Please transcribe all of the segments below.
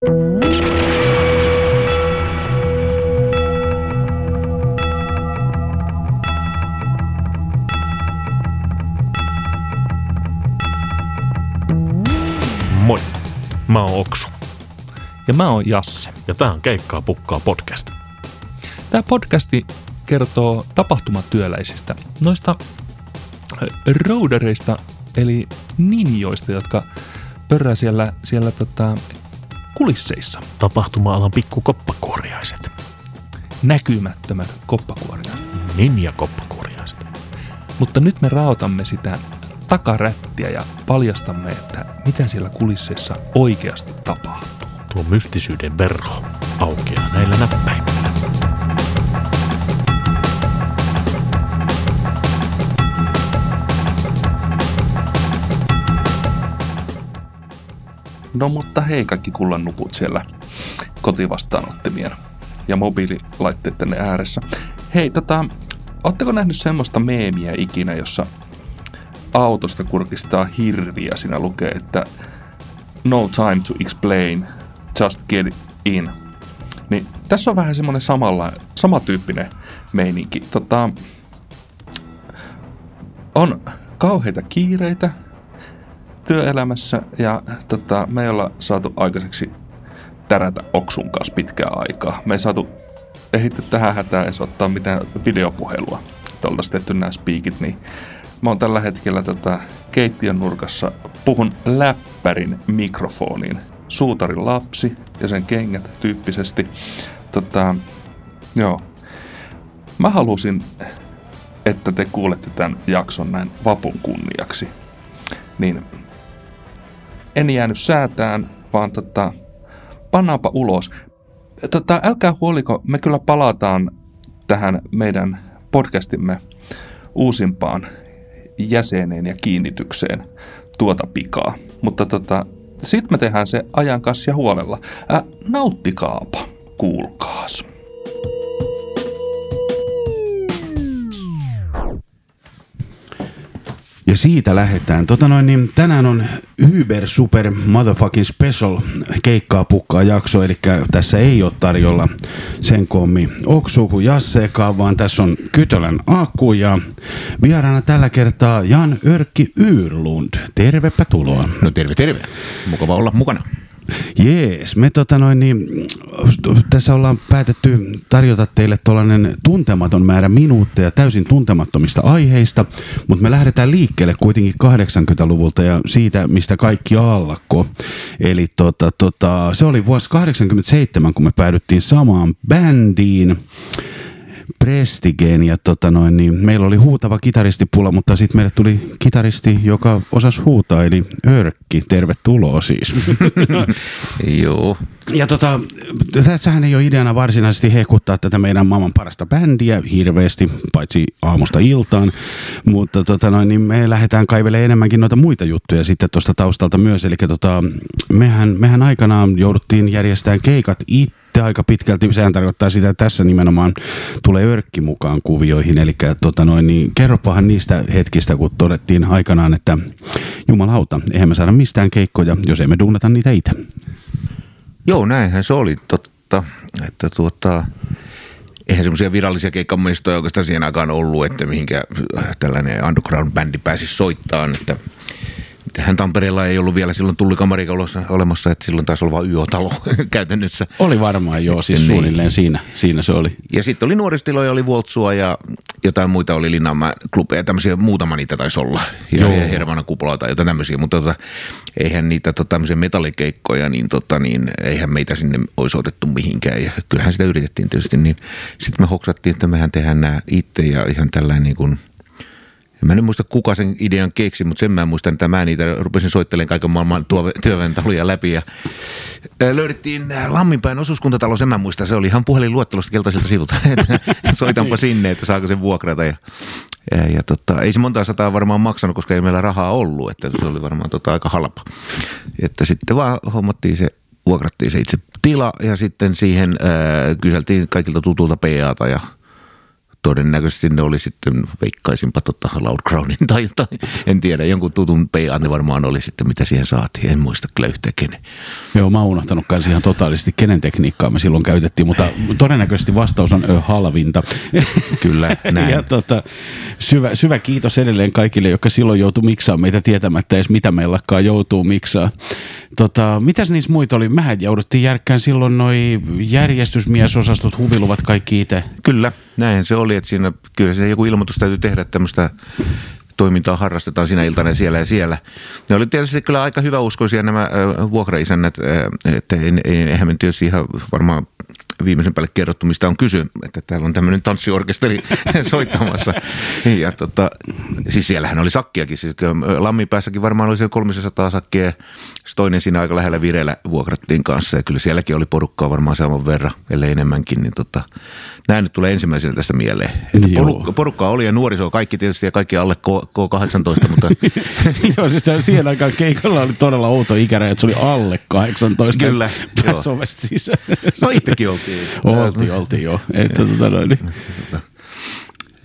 Moi, mä oon Oksu Ja mä oon Jasse. ja tää on Keikkaa pukkaa podcast. Tämä podcasti kertoo tapahtumatyöläisistä, noista roudereista, eli ninjoista, jotka pörrää siellä, siellä tota, kulisseissa. Tapahtuma-alan pikkukoppakuoriaiset. Näkymättömät koppakuoria. Ninja-koppakuoriaiset. Mutta nyt me raotamme sitä takarättiä ja paljastamme, että mitä siellä kulisseissa oikeasti tapahtuu. Tuo mystisyyden verho aukeaa näillä näppäimillä. No mutta hei kaikki kullan nuput siellä kotivastaanottimien ja mobiililaitteiden ääressä. Hei tota, ootteko nähnyt semmoista meemiä ikinä, jossa autosta kurkistaa hirviä, siinä lukee, että no time to explain, just get in. Niin tässä on vähän semmoinen samalla, samantyyppinen meininki. Tota, on kauheita kiireitä, työelämässä ja tota, me ei olla saatu aikaiseksi tärätä Oksun kanssa pitkää aikaa. Me ei saatu ehditty tähän hätään edes ottaa mitään videopuhelua. Oltaisiin tehty nämä speakit, niin mä oon tällä hetkellä tota, keittiön nurkassa, puhun läppärin mikrofoniin. Suutarin lapsi ja sen kengät tyyppisesti. Tota, joo. Mä halusin, että te kuulette tämän jakson näin vapun kunniaksi. Niin en jäänyt säätään, vaan tota, pannaanpa ulos. Tota, älkää huoliko, me kyllä palataan tähän meidän podcastimme uusimpaan jäseneen ja kiinnitykseen tuota pikaa. Mutta tota, sitten me tehdään se ajan kanssa ja huolella. Äh, nauttikaapa, kuulkaas. Ja siitä lähdetään. Tota noin, niin tänään on Uber Super Motherfucking Special keikkaa pukkaa jakso, eli tässä ei ole tarjolla sen kommi Oksu kuin Jasseekaan, vaan tässä on Kytölän Akku ja vieraana tällä kertaa Jan Örkki Yrlund. Tervepä tuloa. No terve, terve. Mukava olla mukana. Jees, me tota noin, niin, tässä ollaan päätetty tarjota teille tuollainen tuntematon määrä minuutteja täysin tuntemattomista aiheista, mutta me lähdetään liikkeelle kuitenkin 80-luvulta ja siitä, mistä kaikki allakko. Eli tota, tota, se oli vuosi 87, kun me päädyttiin samaan bändiin. Prestigeen ja tota noin, niin meillä oli huutava kitaristipula, mutta sitten meille tuli kitaristi, joka osasi huutaa, eli Örkki. Tervetuloa siis. Joo. Ja tota, tässähän ei ole ideana varsinaisesti hehkuttaa tätä meidän maailman parasta bändiä hirveästi, paitsi aamusta iltaan, mutta tota noin, niin me lähdetään kaivelemaan enemmänkin noita muita juttuja sitten tuosta taustalta myös, eli tota, mehän, mehän aikanaan jouduttiin järjestämään keikat itse aika pitkälti, sehän tarkoittaa sitä, että tässä nimenomaan tulee örkki mukaan kuvioihin, eli tota noin, niin kerropahan niistä hetkistä, kun todettiin aikanaan, että jumalauta, eihän me saada mistään keikkoja, jos emme duunata niitä itse. Joo, näinhän se oli totta, että tuota, eihän semmoisia virallisia keikkamestoja oikeastaan siihen aikaan ollut, että mihinkä tällainen underground-bändi pääsisi soittamaan, että hän Tampereella ei ollut vielä silloin tullikamari olemassa, että silloin taisi olla vain YO-talo käytännössä. Oli varmaan joo, siis Niin. suunnilleen siinä, siinä se oli. Ja sitten oli nuoristiloja, oli Voltsua ja jotain muita oli Linnanmäen klubeja, tämmöisiä muutama niitä taisi olla. Ja, Joo. ja Hervanan kupola tai jotain tämmöisiä, mutta tota, eihän niitä tota, tämmöisiä metallikeikkoja, niin, tota, niin eihän meitä sinne olisi otettu mihinkään. Ja kyllähän sitä yritettiin tietysti, niin sitten me hoksattiin, että mehän tehdään nämä itse ja ihan tällainen niin kuin Mä en muista kuka sen idean keksi, mutta sen mä muistan, että mä niitä rupesin soittelemaan kaiken maailman työväentaloja läpi. Ja löydettiin Lamminpäin osuuskuntatalo, sen mä muistan, se oli ihan puhelinluettelosta keltaisilta sivulta. Että Soitanpa sinne, että saako sen vuokrata. Ja, ja, ja tota, ei se monta sataa varmaan maksanut, koska ei meillä rahaa ollut, että se oli varmaan tota, aika halpa. Että sitten vaan hommattiin se, vuokrattiin se itse tila ja sitten siihen ää, kyseltiin kaikilta tutulta PAta ja todennäköisesti ne oli sitten, veikkaisinpa tota Loud Crownin tai jotain, en tiedä, jonkun tutun peian varmaan oli sitten, mitä siihen saatiin, en muista kyllä yhtään kenen. Joo, mä oon unohtanut kanssa ihan totaalisesti, kenen tekniikkaa me silloin käytettiin, mutta todennäköisesti vastaus on ö, halvinta. Kyllä, näin. ja tota, syvä, syvä kiitos edelleen kaikille, jotka silloin joutuu miksaamaan meitä tietämättä edes, mitä meilläkaan joutuu miksaa. Tota, mitäs niissä muita oli? Mehän jouduttiin järkkään silloin noi järjestysmiesosastot, huviluvat kaikki itse. Kyllä, näin se oli, että siinä kyllä se joku ilmoitus täytyy tehdä, tämmöistä toimintaa harrastetaan sinä iltana siellä ja siellä. Ne oli tietysti kyllä aika hyväuskoisia nämä vuokraisännät, että eihän me tietysti ihan varmaan viimeisen päälle kerrottu, mistä on kysy, että täällä on tämmöinen tanssiorkesteri soittamassa. Ja tota, siis siellähän oli sakkiakin, siis Lammipäässäkin varmaan oli siellä 300 sakkia, toinen siinä aika lähellä vireillä vuokrattiin kanssa ja kyllä sielläkin oli porukkaa varmaan saman verran, ellei enemmänkin, niin tota, näin nyt tulee ensimmäisenä tästä mieleen. Että porukka, porukkaa oli ja nuoriso, kaikki tietysti ja kaikki alle K, 18 mutta... joo, siis siihen aikaan keikalla oli todella outo ikäraja, että se oli alle 18. Kyllä, joo. sisään. No itsekin oltiin. Oltiin, oltiin joo. Että, tota, noin, niin.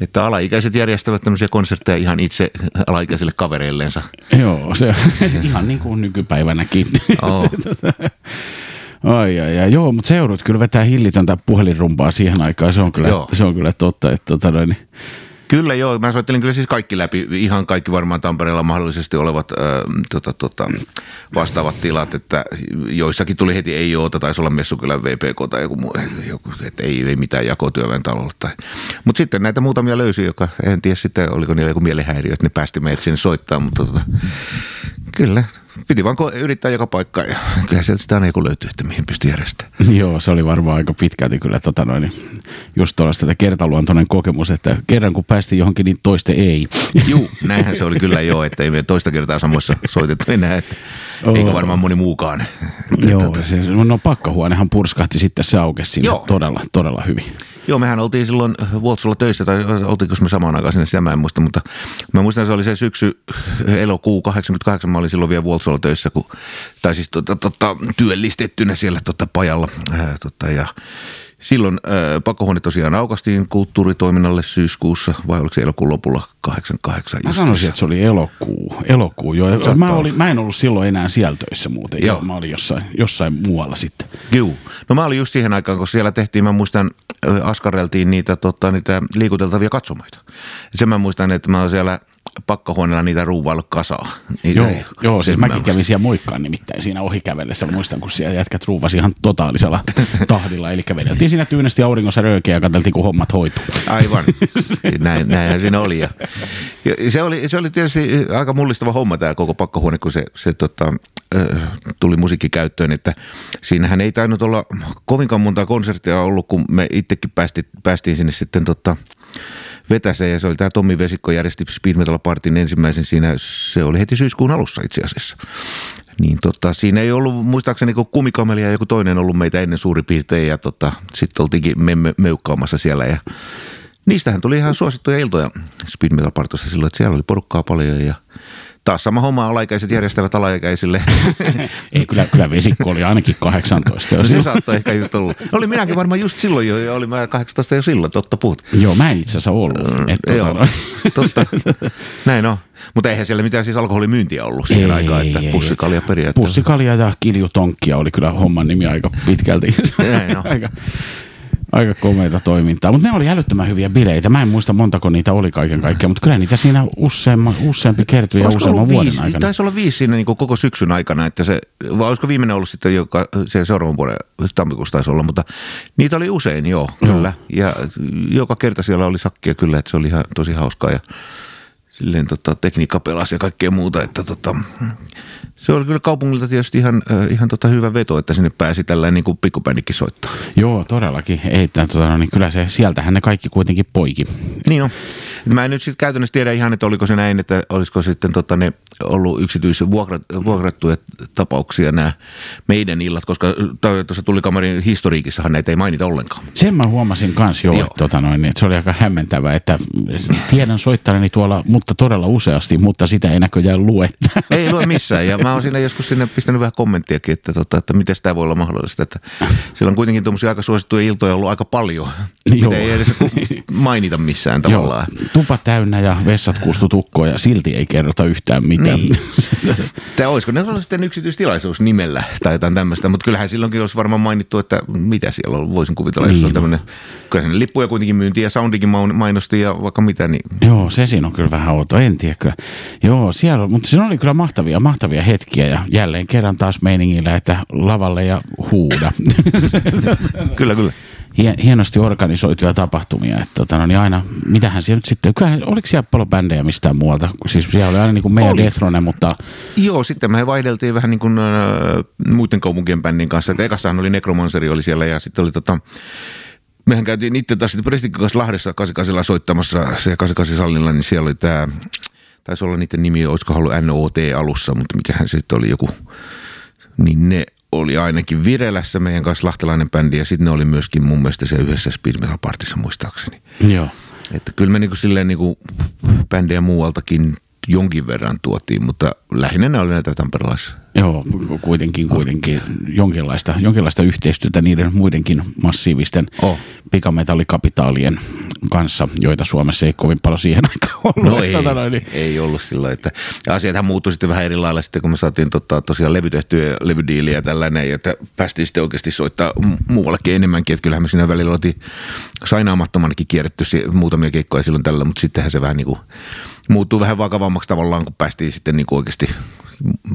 Että alaikäiset järjestävät tämmöisiä konsertteja ihan itse alaikäisille kavereilleensa. Joo, se ihan niin kuin nykypäivänäkin. Oh. Ai, ai, ai. Joo, mutta seudut kyllä vetää hillitöntä puhelinrumpaa siihen aikaan. Se on kyllä, Joo. se on kyllä totta. Että, tota, niin. Kyllä joo, mä soittelin kyllä siis kaikki läpi, ihan kaikki varmaan Tampereella mahdollisesti olevat äh, tota, tota, vastaavat tilat, että joissakin tuli heti ei oota, taisi olla Messukylän VPK tai joku muu, joku, että ei, ei mitään jakotyöväen talolla. Mutta sitten näitä muutamia löysi, joka en tiedä sitten, oliko niillä joku mielihäiriö, että ne päästi meidät sinne soittaa, mutta tota, kyllä piti vaan yrittää joka paikka ja kyllä sieltä sitä aina joku löytyy, että mihin pystyy järjestämään. Joo, se oli varmaan aika pitkälti kyllä tota noin, just tuollaista tätä kertaluontoinen kokemus, että kerran kun päästiin johonkin, niin toiste ei. Joo, näinhän se oli kyllä joo, että ei me toista kertaa samoissa soitettu enää, että oh. eikä varmaan moni muukaan. Joo, se, no pakkahuonehan purskahti sitten se aukesi sinne joo. todella, todella hyvin. Joo, mehän oltiin silloin Vuotsulla töissä, tai oltiinko me samaan aikaan sinne, sitä mä en muista, mutta mä muistan, se oli se syksy, elokuu 88, mä olin silloin vielä Vuotsulla töissä, kun, tai siis tota, tota, työllistettynä siellä tota, pajalla, ää, tota, ja Silloin äh, pakkohuone tosiaan aukastiin kulttuuritoiminnalle syyskuussa, vai oliko se elokuun lopulla 88? Mä sanoisin, että se oli elokuu. elokuu jo. Mä, oli, mä en ollut silloin enää siellä töissä muuten. Joo. Mä olin jossain, jossain muualla sitten. Joo. No mä olin just siihen aikaan, kun siellä tehtiin, mä muistan, askareltiin niitä, tota, niitä liikuteltavia katsomoita. Sen mä muistan, että mä olin siellä – pakkahuoneella niitä ruuvailu kasaa. Niitä joo, ei, joo siis mäkin kävin siellä moikkaan nimittäin siinä ohikävellessä. Muistan, kun siellä jätkät ruuvasi ihan totaalisella tahdilla. Eli vedeltiin siinä tyynesti auringossa röökeä ja katseltiin, kun hommat hoituu. Aivan, näin, näinhän siinä oli. Ja, ja se, oli se oli tietysti aika mullistava homma tämä koko pakkahuone, kun se, se tota, tuli musiikki käyttöön, että siinähän ei tainnut olla kovinkaan monta konserttia ollut, kun me itsekin päästiin, päästiin sinne sitten tota, vetäseen ja se oli tämä Tommi Vesikko järjesti Speed Metal Partin ensimmäisen siinä, se oli heti syyskuun alussa itse asiassa. Niin tota, siinä ei ollut muistaakseni kuin kumikameli ja joku toinen ollut meitä ennen suuri piirtein ja tota, sitten oltiinkin me, me, meukkaamassa siellä ja niistähän tuli ihan suosittuja iltoja Speed Metal Partossa silloin, että siellä oli porukkaa paljon ja taas sama homma alaikäiset järjestävät alaikäisille. Ei, kyllä, kyllä vesikko oli ainakin 18. No, se saattoi ehkä just olla. Oli minäkin varmaan just silloin jo, ja oli mä 18 jo silloin, totta puhut. Joo, mä en itse asiassa ollut. Mm, Et, tuota, joo, totta. Näin on. Mutta eihän siellä mitään siis alkoholimyyntiä ollut siihen ei, aikaan, että pussikalia periaatteessa. Pussikalia ja kiljutonkkia oli kyllä homman nimi aika pitkälti. Näin on. aika, aika komeita toimintaa. Mutta ne oli älyttömän hyviä bileitä. Mä en muista montako niitä oli kaiken kaikkiaan, mutta kyllä niitä siinä useamma, useampi kertyi ja useamman vuoden viisi, aikana. Taisi olla viisi siinä niin koko syksyn aikana, että se, vai olisiko viimeinen ollut sitten joka, se seuraavan vuoden tammikuussa taisi olla, mutta niitä oli usein joo, kyllä. Joo. Ja joka kerta siellä oli sakkia kyllä, että se oli ihan tosi hauskaa ja silleen tota, tekniikka pelasi ja kaikkea muuta, että tota, se oli kyllä kaupungilta tietysti ihan, ihan tota hyvä veto, että sinne pääsi tällainen niin kuin pikkubändikin soittaa. Joo, todellakin. Ei, tota, no, niin kyllä se, sieltähän ne kaikki kuitenkin poiki. Niin on. Mä en nyt sitten käytännössä tiedä ihan, että oliko se näin, että olisiko sitten tota ne ollut yksityisiä vuokrat, vuokrattuja tapauksia nämä meidän illat, koska tuossa tulikamerin historiikissahan näitä ei mainita ollenkaan. Sen mä huomasin kans jo, Joo. että, tota noin, että se oli aika hämmentävää, että tiedän soittaneni tuolla, mutta todella useasti, mutta sitä ei näköjään lue. Ei lue missään. Ja mä oon siinä joskus sinne pistänyt vähän kommenttiakin, että, tota, että miten tämä voi olla mahdollista. Että siellä on kuitenkin tuommoisia aika suosittuja iltoja ollut aika paljon, Joo. mitä ei edes mainita missään tavallaan. Joo, tupa täynnä ja vessat kustu tukkoon ja silti ei kerrota yhtään mitään. Niin. Tai olisiko ne ollut sitten yksityistilaisuus nimellä tai jotain tämmöistä, mutta kyllähän silloinkin olisi varmaan mainittu, että mitä siellä on, voisin kuvitella, jos Niin. on tämmöinen, kyllä sinne lippuja kuitenkin myyntiin ja soundikin mainosti ja vaikka mitä, niin Joo, se siinä on kyllä vähän outo, en tiedä kyllä. Joo, siellä, mutta siinä oli kyllä mahtavia, mahtavia hetkiä ja jälleen kerran taas meiningillä, että lavalle ja huuda. kyllä, kyllä. Hien, hienosti organisoituja tapahtumia. Että tota, no, niin aina, mitähän siellä nyt sitten, kyllähän, oliko siellä paljon bändejä mistään muualta? Siis siellä oli aina niin kuin meidän. Dethrone, mutta Joo, sitten me vaihdeltiin vähän niin kuin äh, muiden kaupunkien bändin kanssa. Että ekassahan oli Necromanceri oli siellä ja sitten oli tota, mehän käytiin itse taas sitten Prestikin kanssa Lahdessa 88 soittamassa se 88 sallilla, niin siellä oli tämä, taisi olla niiden nimi, olisiko ollut NOT alussa, mutta mikähän se sitten oli joku, niin ne oli ainakin Virelässä meidän kanssa lahtelainen bändi ja sitten ne oli myöskin mun mielestä se yhdessä Speed Metal Partissa muistaakseni. joo. Että kyllä me niinku silleen niinku bändejä muualtakin jonkin verran tuotiin, mutta lähinnä ne oli näitä tamperelaisia. Joo, ku- kuitenkin, kuitenkin jonkinlaista, jonkinlaista yhteistyötä niiden muidenkin massiivisten Oh. pikametallikapitaalien kanssa, joita Suomessa ei kovin paljon siihen aikaan ollut. No ei, Tota niin- ei ollut sillä että asiathan muuttui sitten vähän eri lailla sitten, kun me saatiin tota, tosiaan levytehtyä levydiiliä ja tällainen, ja että päästiin sitten oikeasti soittaa mu- muuallekin enemmänkin, että kyllähän me siinä välillä oltiin sainaamattomanakin kierretty muutamia keikkoja silloin tällä, mutta sittenhän se vähän niin kuin muuttuu vähän vakavammaksi tavallaan, kun päästiin sitten niin oikeasti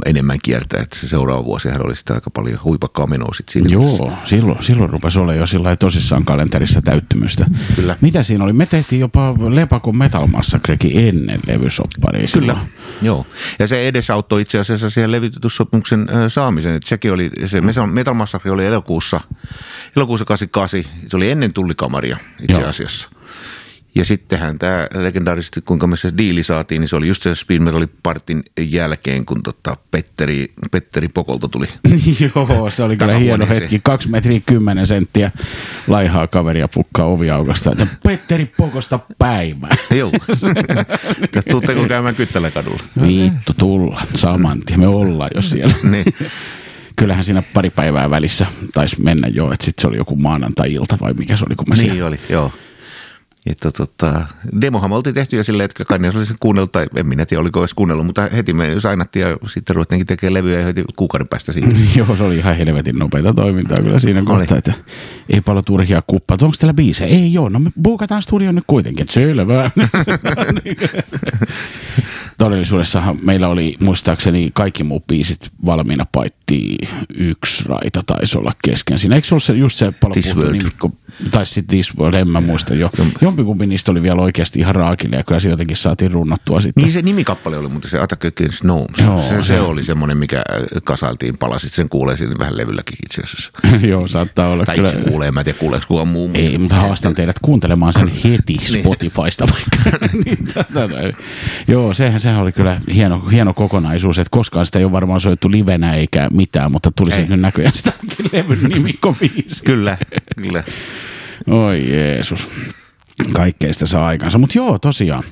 enemmän kiertää, että se seuraava vuosihan oli sitten aika paljon huipakkaa menoa sitten siinä. mielessä. Joo, silloin, silloin rupesi olla jo sillä tosissaan kalenterissa täyttymystä. Kyllä. Mitä siinä oli? Me tehtiin jopa Lepakon Metal Massacrekin ennen levysopparia. Kyllä, silloin. joo. Ja se edesauttoi itse asiassa siihen levytytussopimuksen ö, saamisen. Et sekin oli, se Metal Massacre oli elokuussa, elokuussa 88. Se oli ennen tullikamaria itse Joo. asiassa. Ja sittenhän tämä legendaarisesti, kuinka me se diili saatiin, niin se oli just se Speed Metal Partin jälkeen, kun tota Petteri, Petteri Pokolta tuli. Joo, se oli kyllä hieno Takahuoneeseen. hetki. Kaksi metriä kymmenen senttiä laihaa kaveria pukkaa oviaukosta. Että Petteri Pokosta päivää. Joo. Tuutteko käymään Kyttäläkadulla? Vittu tulla, saman tien. Me ollaan jo siellä. Niin. Kyllähän siinä pari päivää välissä taisi mennä jo, että sitten se oli joku maanantai-ilta vai mikä se oli, kun mä siellä Niin oli, joo. Että tota, demohan me oltiin tehty jo silleen, että kai ne olisi kuunnellut, tai en minä tiedä, oliko edes kuunnellut, mutta heti me sainattiin ja sitten ruvettiinkin tekemään levyjä ja heti kuukauden päästä siitä. Joo, se oli ihan helvetin nopeita toimintaa kyllä siinä kohtaa, että ei paljon turhia kuppaa. Onko teillä biisejä? Ei joo, no me buukataan studio nyt kuitenkin, että selvä. Todellisuudessahan meillä oli muistaakseni kaikki muut biisit valmiina paitsi yksi raita taisi olla kesken. Siinä eikö se ollut se, just se nimikko, tai sitten This World, en mä muista jo. Jompikumpi niistä oli vielä oikeasti ihan raakille ja kyllä se jotenkin saatiin runnattua sitten. Niin se nimikappale oli, mutta se Attack Against Gnomes, Joo, se, se, se- oli semmoinen, mikä kasailtiin palasit. Sen kuulee siinä vähän levylläkin itse asiassa. Joo, saattaa olla Tai kyllä. itse kuulee, mä en tiedä kuuleeko kukaan muu. mutta- Ei, mutta haastan teidät kuuntelemaan sen heti Spotifysta vaikka. niin, tota. Joo, sehän, sehän oli kyllä hieno, hieno kokonaisuus, että koskaan sitä ei ole varmaan soittu livenä eikä mitään, mutta tuli se nyt näköjään sitäkin levyn nimikkobiisi. Kyllä, kyllä. Oi Jeesus. Kaikkea sitä saa aikansa. Mutta joo, tosiaan.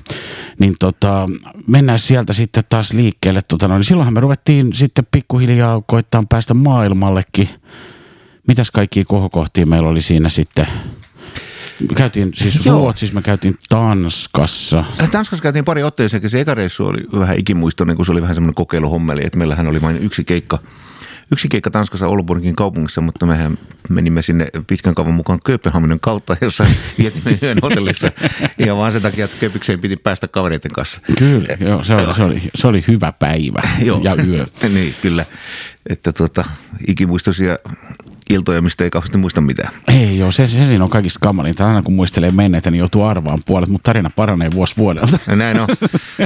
Niin tota, mennään sieltä sitten taas liikkeelle. Tota, no, niin silloinhan me ruvettiin sitten pikkuhiljaa koittaa päästä maailmallekin. Mitäs kaikkia kohokohtia meillä oli siinä sitten? Me käytiin siis Joo. Ruotsissa, me käytiin Tanskassa. Tanskassa käytiin pari otteeseen, se eka reissu oli vähän ikimuistoinen, kun se oli vähän semmoinen kokeiluhommeli, että meillähän oli vain yksi keikka. Yksi keikka Tanskassa Aalborgin kaupungissa, mutta mehän menimme sinne pitkän kaavan mukaan Kööpenhaminan kautta, jossa vietimme yön hotellissa. Ja vaan sen takia, että Köpikseen piti päästä kavereiden kanssa. Kyllä, joo, se oli, se oli, se oli hyvä päivä Joo. ja yö. niin, kyllä. että tota, ikimuistoisia iltoja, mistä ei kauheasti muista mitään. Ei joo, se, se siinä on kaikista kamalinta. Aina kun muistelee menneitä, niin joutuu arvaan puolet, mutta tarina paranee vuosi vuodelta. Ja näin on.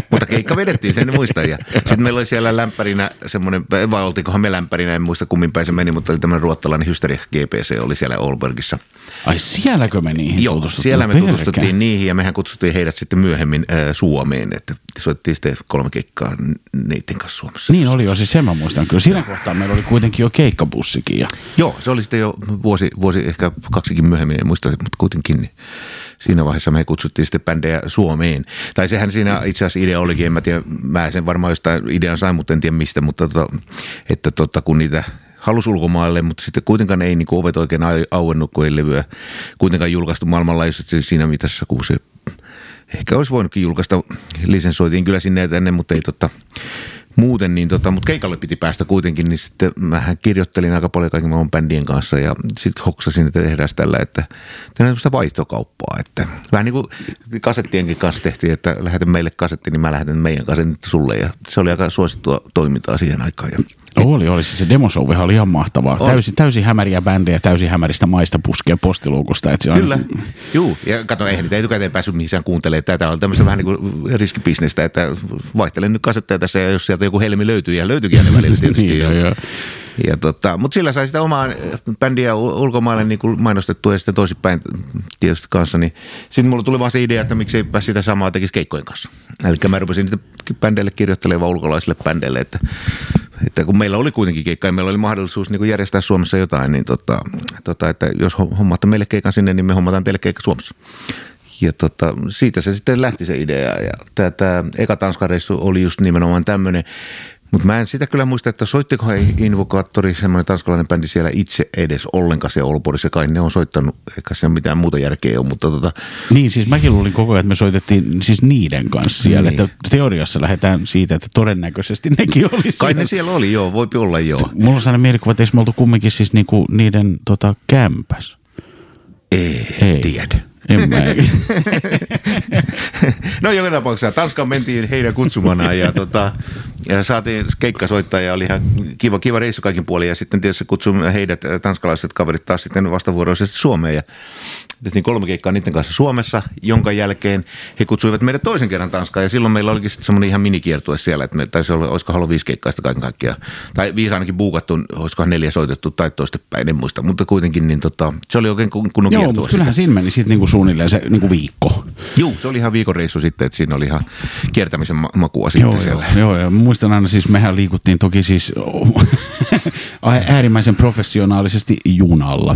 Mutta keikka vedettiin, sen muista. Ja sitten meillä oli siellä lämpärinä semmoinen, vai oltiinkohan me lämpärinä, en muista kummin päin se meni, mutta oli tämmöinen ruottalainen Hysteria GPC, oli siellä Olbergissa. Ai sielläkö me niihin Joo, siellä me Perkele. tutustuttiin niihin ja mehän kutsuttiin heidät sitten myöhemmin äh, Suomeen, että soittiin sitten kolme keikkaa neiden kanssa Suomessa. Niin oli jo, siis sen mä muistan kyllä. Siinä kohtaa meillä oli kuitenkin jo keikkabussikin. Ja... Joo, se oli sitten jo vuosi, vuosi ehkä kaksikin myöhemmin, en muista, mutta kuitenkin siinä vaiheessa me kutsuttiin sitten bändejä Suomeen. Tai sehän siinä itse asiassa idea olikin, en mä tiedä, mä sen varmaan jostain idean sain, mutta en tiedä mistä, mutta tota, että tota, kun niitä halusi ulkomaille, mutta sitten kuitenkaan ei niin ovet oikein au- auennut, kun ei levyä kuitenkaan julkaistu maailmanlaajuisesti siinä mitassa, kun se ehkä olisi voinutkin julkaista. Lisensoitiin kyllä sinne tänne, mutta ei tota, muuten, niin tota, mutta keikalle piti päästä kuitenkin, niin sitten mähän kirjoittelin aika paljon kaiken maailman bändien kanssa ja sitten hoksasin, että tehdään tällä, että tehdään tämmöistä vaihtokauppaa, että vähän niin kuin kasettienkin kanssa tehtiin, että lähetän meille kasetti, niin mä lähetän meidän kasetit sulle ja se oli aika suosittua toimintaa siihen aikaan. Ja Oli, oli. Siis se demosouvihan oli ihan mahtavaa. On. Täysin, täysin hämäriä bändejä, täysin hämäristä maista puskea postiluukusta. Et se on- Kyllä, juu. Ja kato, eihän niitä etukäteen päässyt missään kuuntelemaan. Tätä on tämmöistä vähän niin kuin riskibisnestä, että vaihtelen nyt kasetteja tässä ja jos sieltä joku helmi löytyy ja löytyykin aina välillä tietysti. Niin, joo, joo. Ja tota, mutta sillä sai sitä omaa bändiä ul- ulkomaille niin kuin mainostettua ja sitten toisinpäin tietysti kanssa. Niin sitten mulla tuli vaan se idea, että miksei sitä samaa tekisi keikkojen kanssa. Eli mä rupesin niitä bändeille kirjoittelemaan ulkolaisille bändeille, että, että kun meillä oli kuitenkin keikka ja meillä oli mahdollisuus niin järjestää Suomessa jotain, niin tota, tota, että jos hommaatte meille keikan sinne, niin me hommataan teille keikka Suomessa. Ja tota, siitä se sitten lähti se idea. Ja tämä, tämä eka Tanskan reissu oli just nimenomaan tämmöinen. Mutta mä en sitä kyllä muista, että soittikohan Invokaattori, semmoinen tanskalainen bändi siellä itse edes ollenkaan siellä Olborissa. Kai ne on soittanut, eikä se mitään muuta järkeä ole, mutta tota, Niin, siis mäkin luulin koko ajan, että me soitettiin siis niiden kanssa siellä. Niin. Että teoriassa lähdetään siitä, että todennäköisesti nekin oli kai siellä. ne siellä oli, joo, voipi olla joo. Mulla on sellainen mielikuva, että eikö me oltu kumminkin siis niinku niiden tota, kämpäs? Ei, Ei. tiedä. En mä. No joka tapauksessa Tanskaan mentiin heidän kutsumana ja, tota, ja saatiin keikka soittaa ja oli ihan kiva, kiva reissu kaikin puolin ja sitten tietysti kutsumme heidät, äh, tanskalaiset kaverit taas sitten vastavuoroisesti Suomeen ja tehtiin kolme keikkaa niiden kanssa Suomessa, jonka jälkeen he kutsuivat meidät toisen kerran Tanskaan ja silloin meillä olikin sitten semmoinen ihan minikiertue siellä, että me taisi olla, olisiko ollut viisi keikkaa sitä kaiken kaikkiaan, tai viisi ainakin buukattu, olisikohan neljä soitettu tai toistepäin, en muista, mutta kuitenkin niin tota, se oli oikein kun- kunnon Joo, kiertue mutta kyllähän siinä meni sitten niinku suunnilleen se niinku viikko. Joo, se oli ihan viikon reissu sitten, että siinä oli ihan kiertämisen ma- makua sitten Joo, joo, siellä. joo, joo. Muistan aina siis, mehän liikuttiin toki siis äärimmäisen professionaalisesti junalla.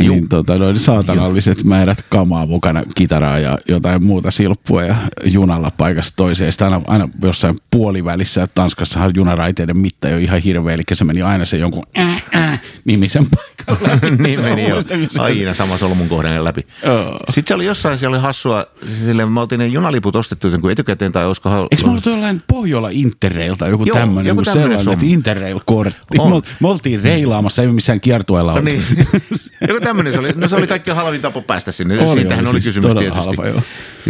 Juu. Niin, tota, noin saatanalliset määrät kamaa mukana, kitaraa ja jotain muuta silppua ja junalla paikasta toiseen. Sitten aina, aina jossain puolivälissä, Tanskassahan junaraiteiden mitta ei ole ihan hirveä, eli se meni aina se jonkun ää, ää, nimisen paikalla. niin meni jo. Aina sama solmun kohden läpi. Joo. Sitten se oli jossain, siellä oli hassua, sille me oltiin ne junaliput ostettu jotenkin etykkäteen tai olisiko... Eikö me ollut jollain Pohjola Interrail tai joku tämmöinen, joku tämmönen sellainen, että. Interrail-kortti. Me, ol- me oltiin reilaamassa, ei missään kiertueella No niin, joku tämmöinen se oli. No se oli kaikkein halvin tapa päästä sinne. Oli, Siitähän oli oli, siis kysymys tietysti. halpa, joo.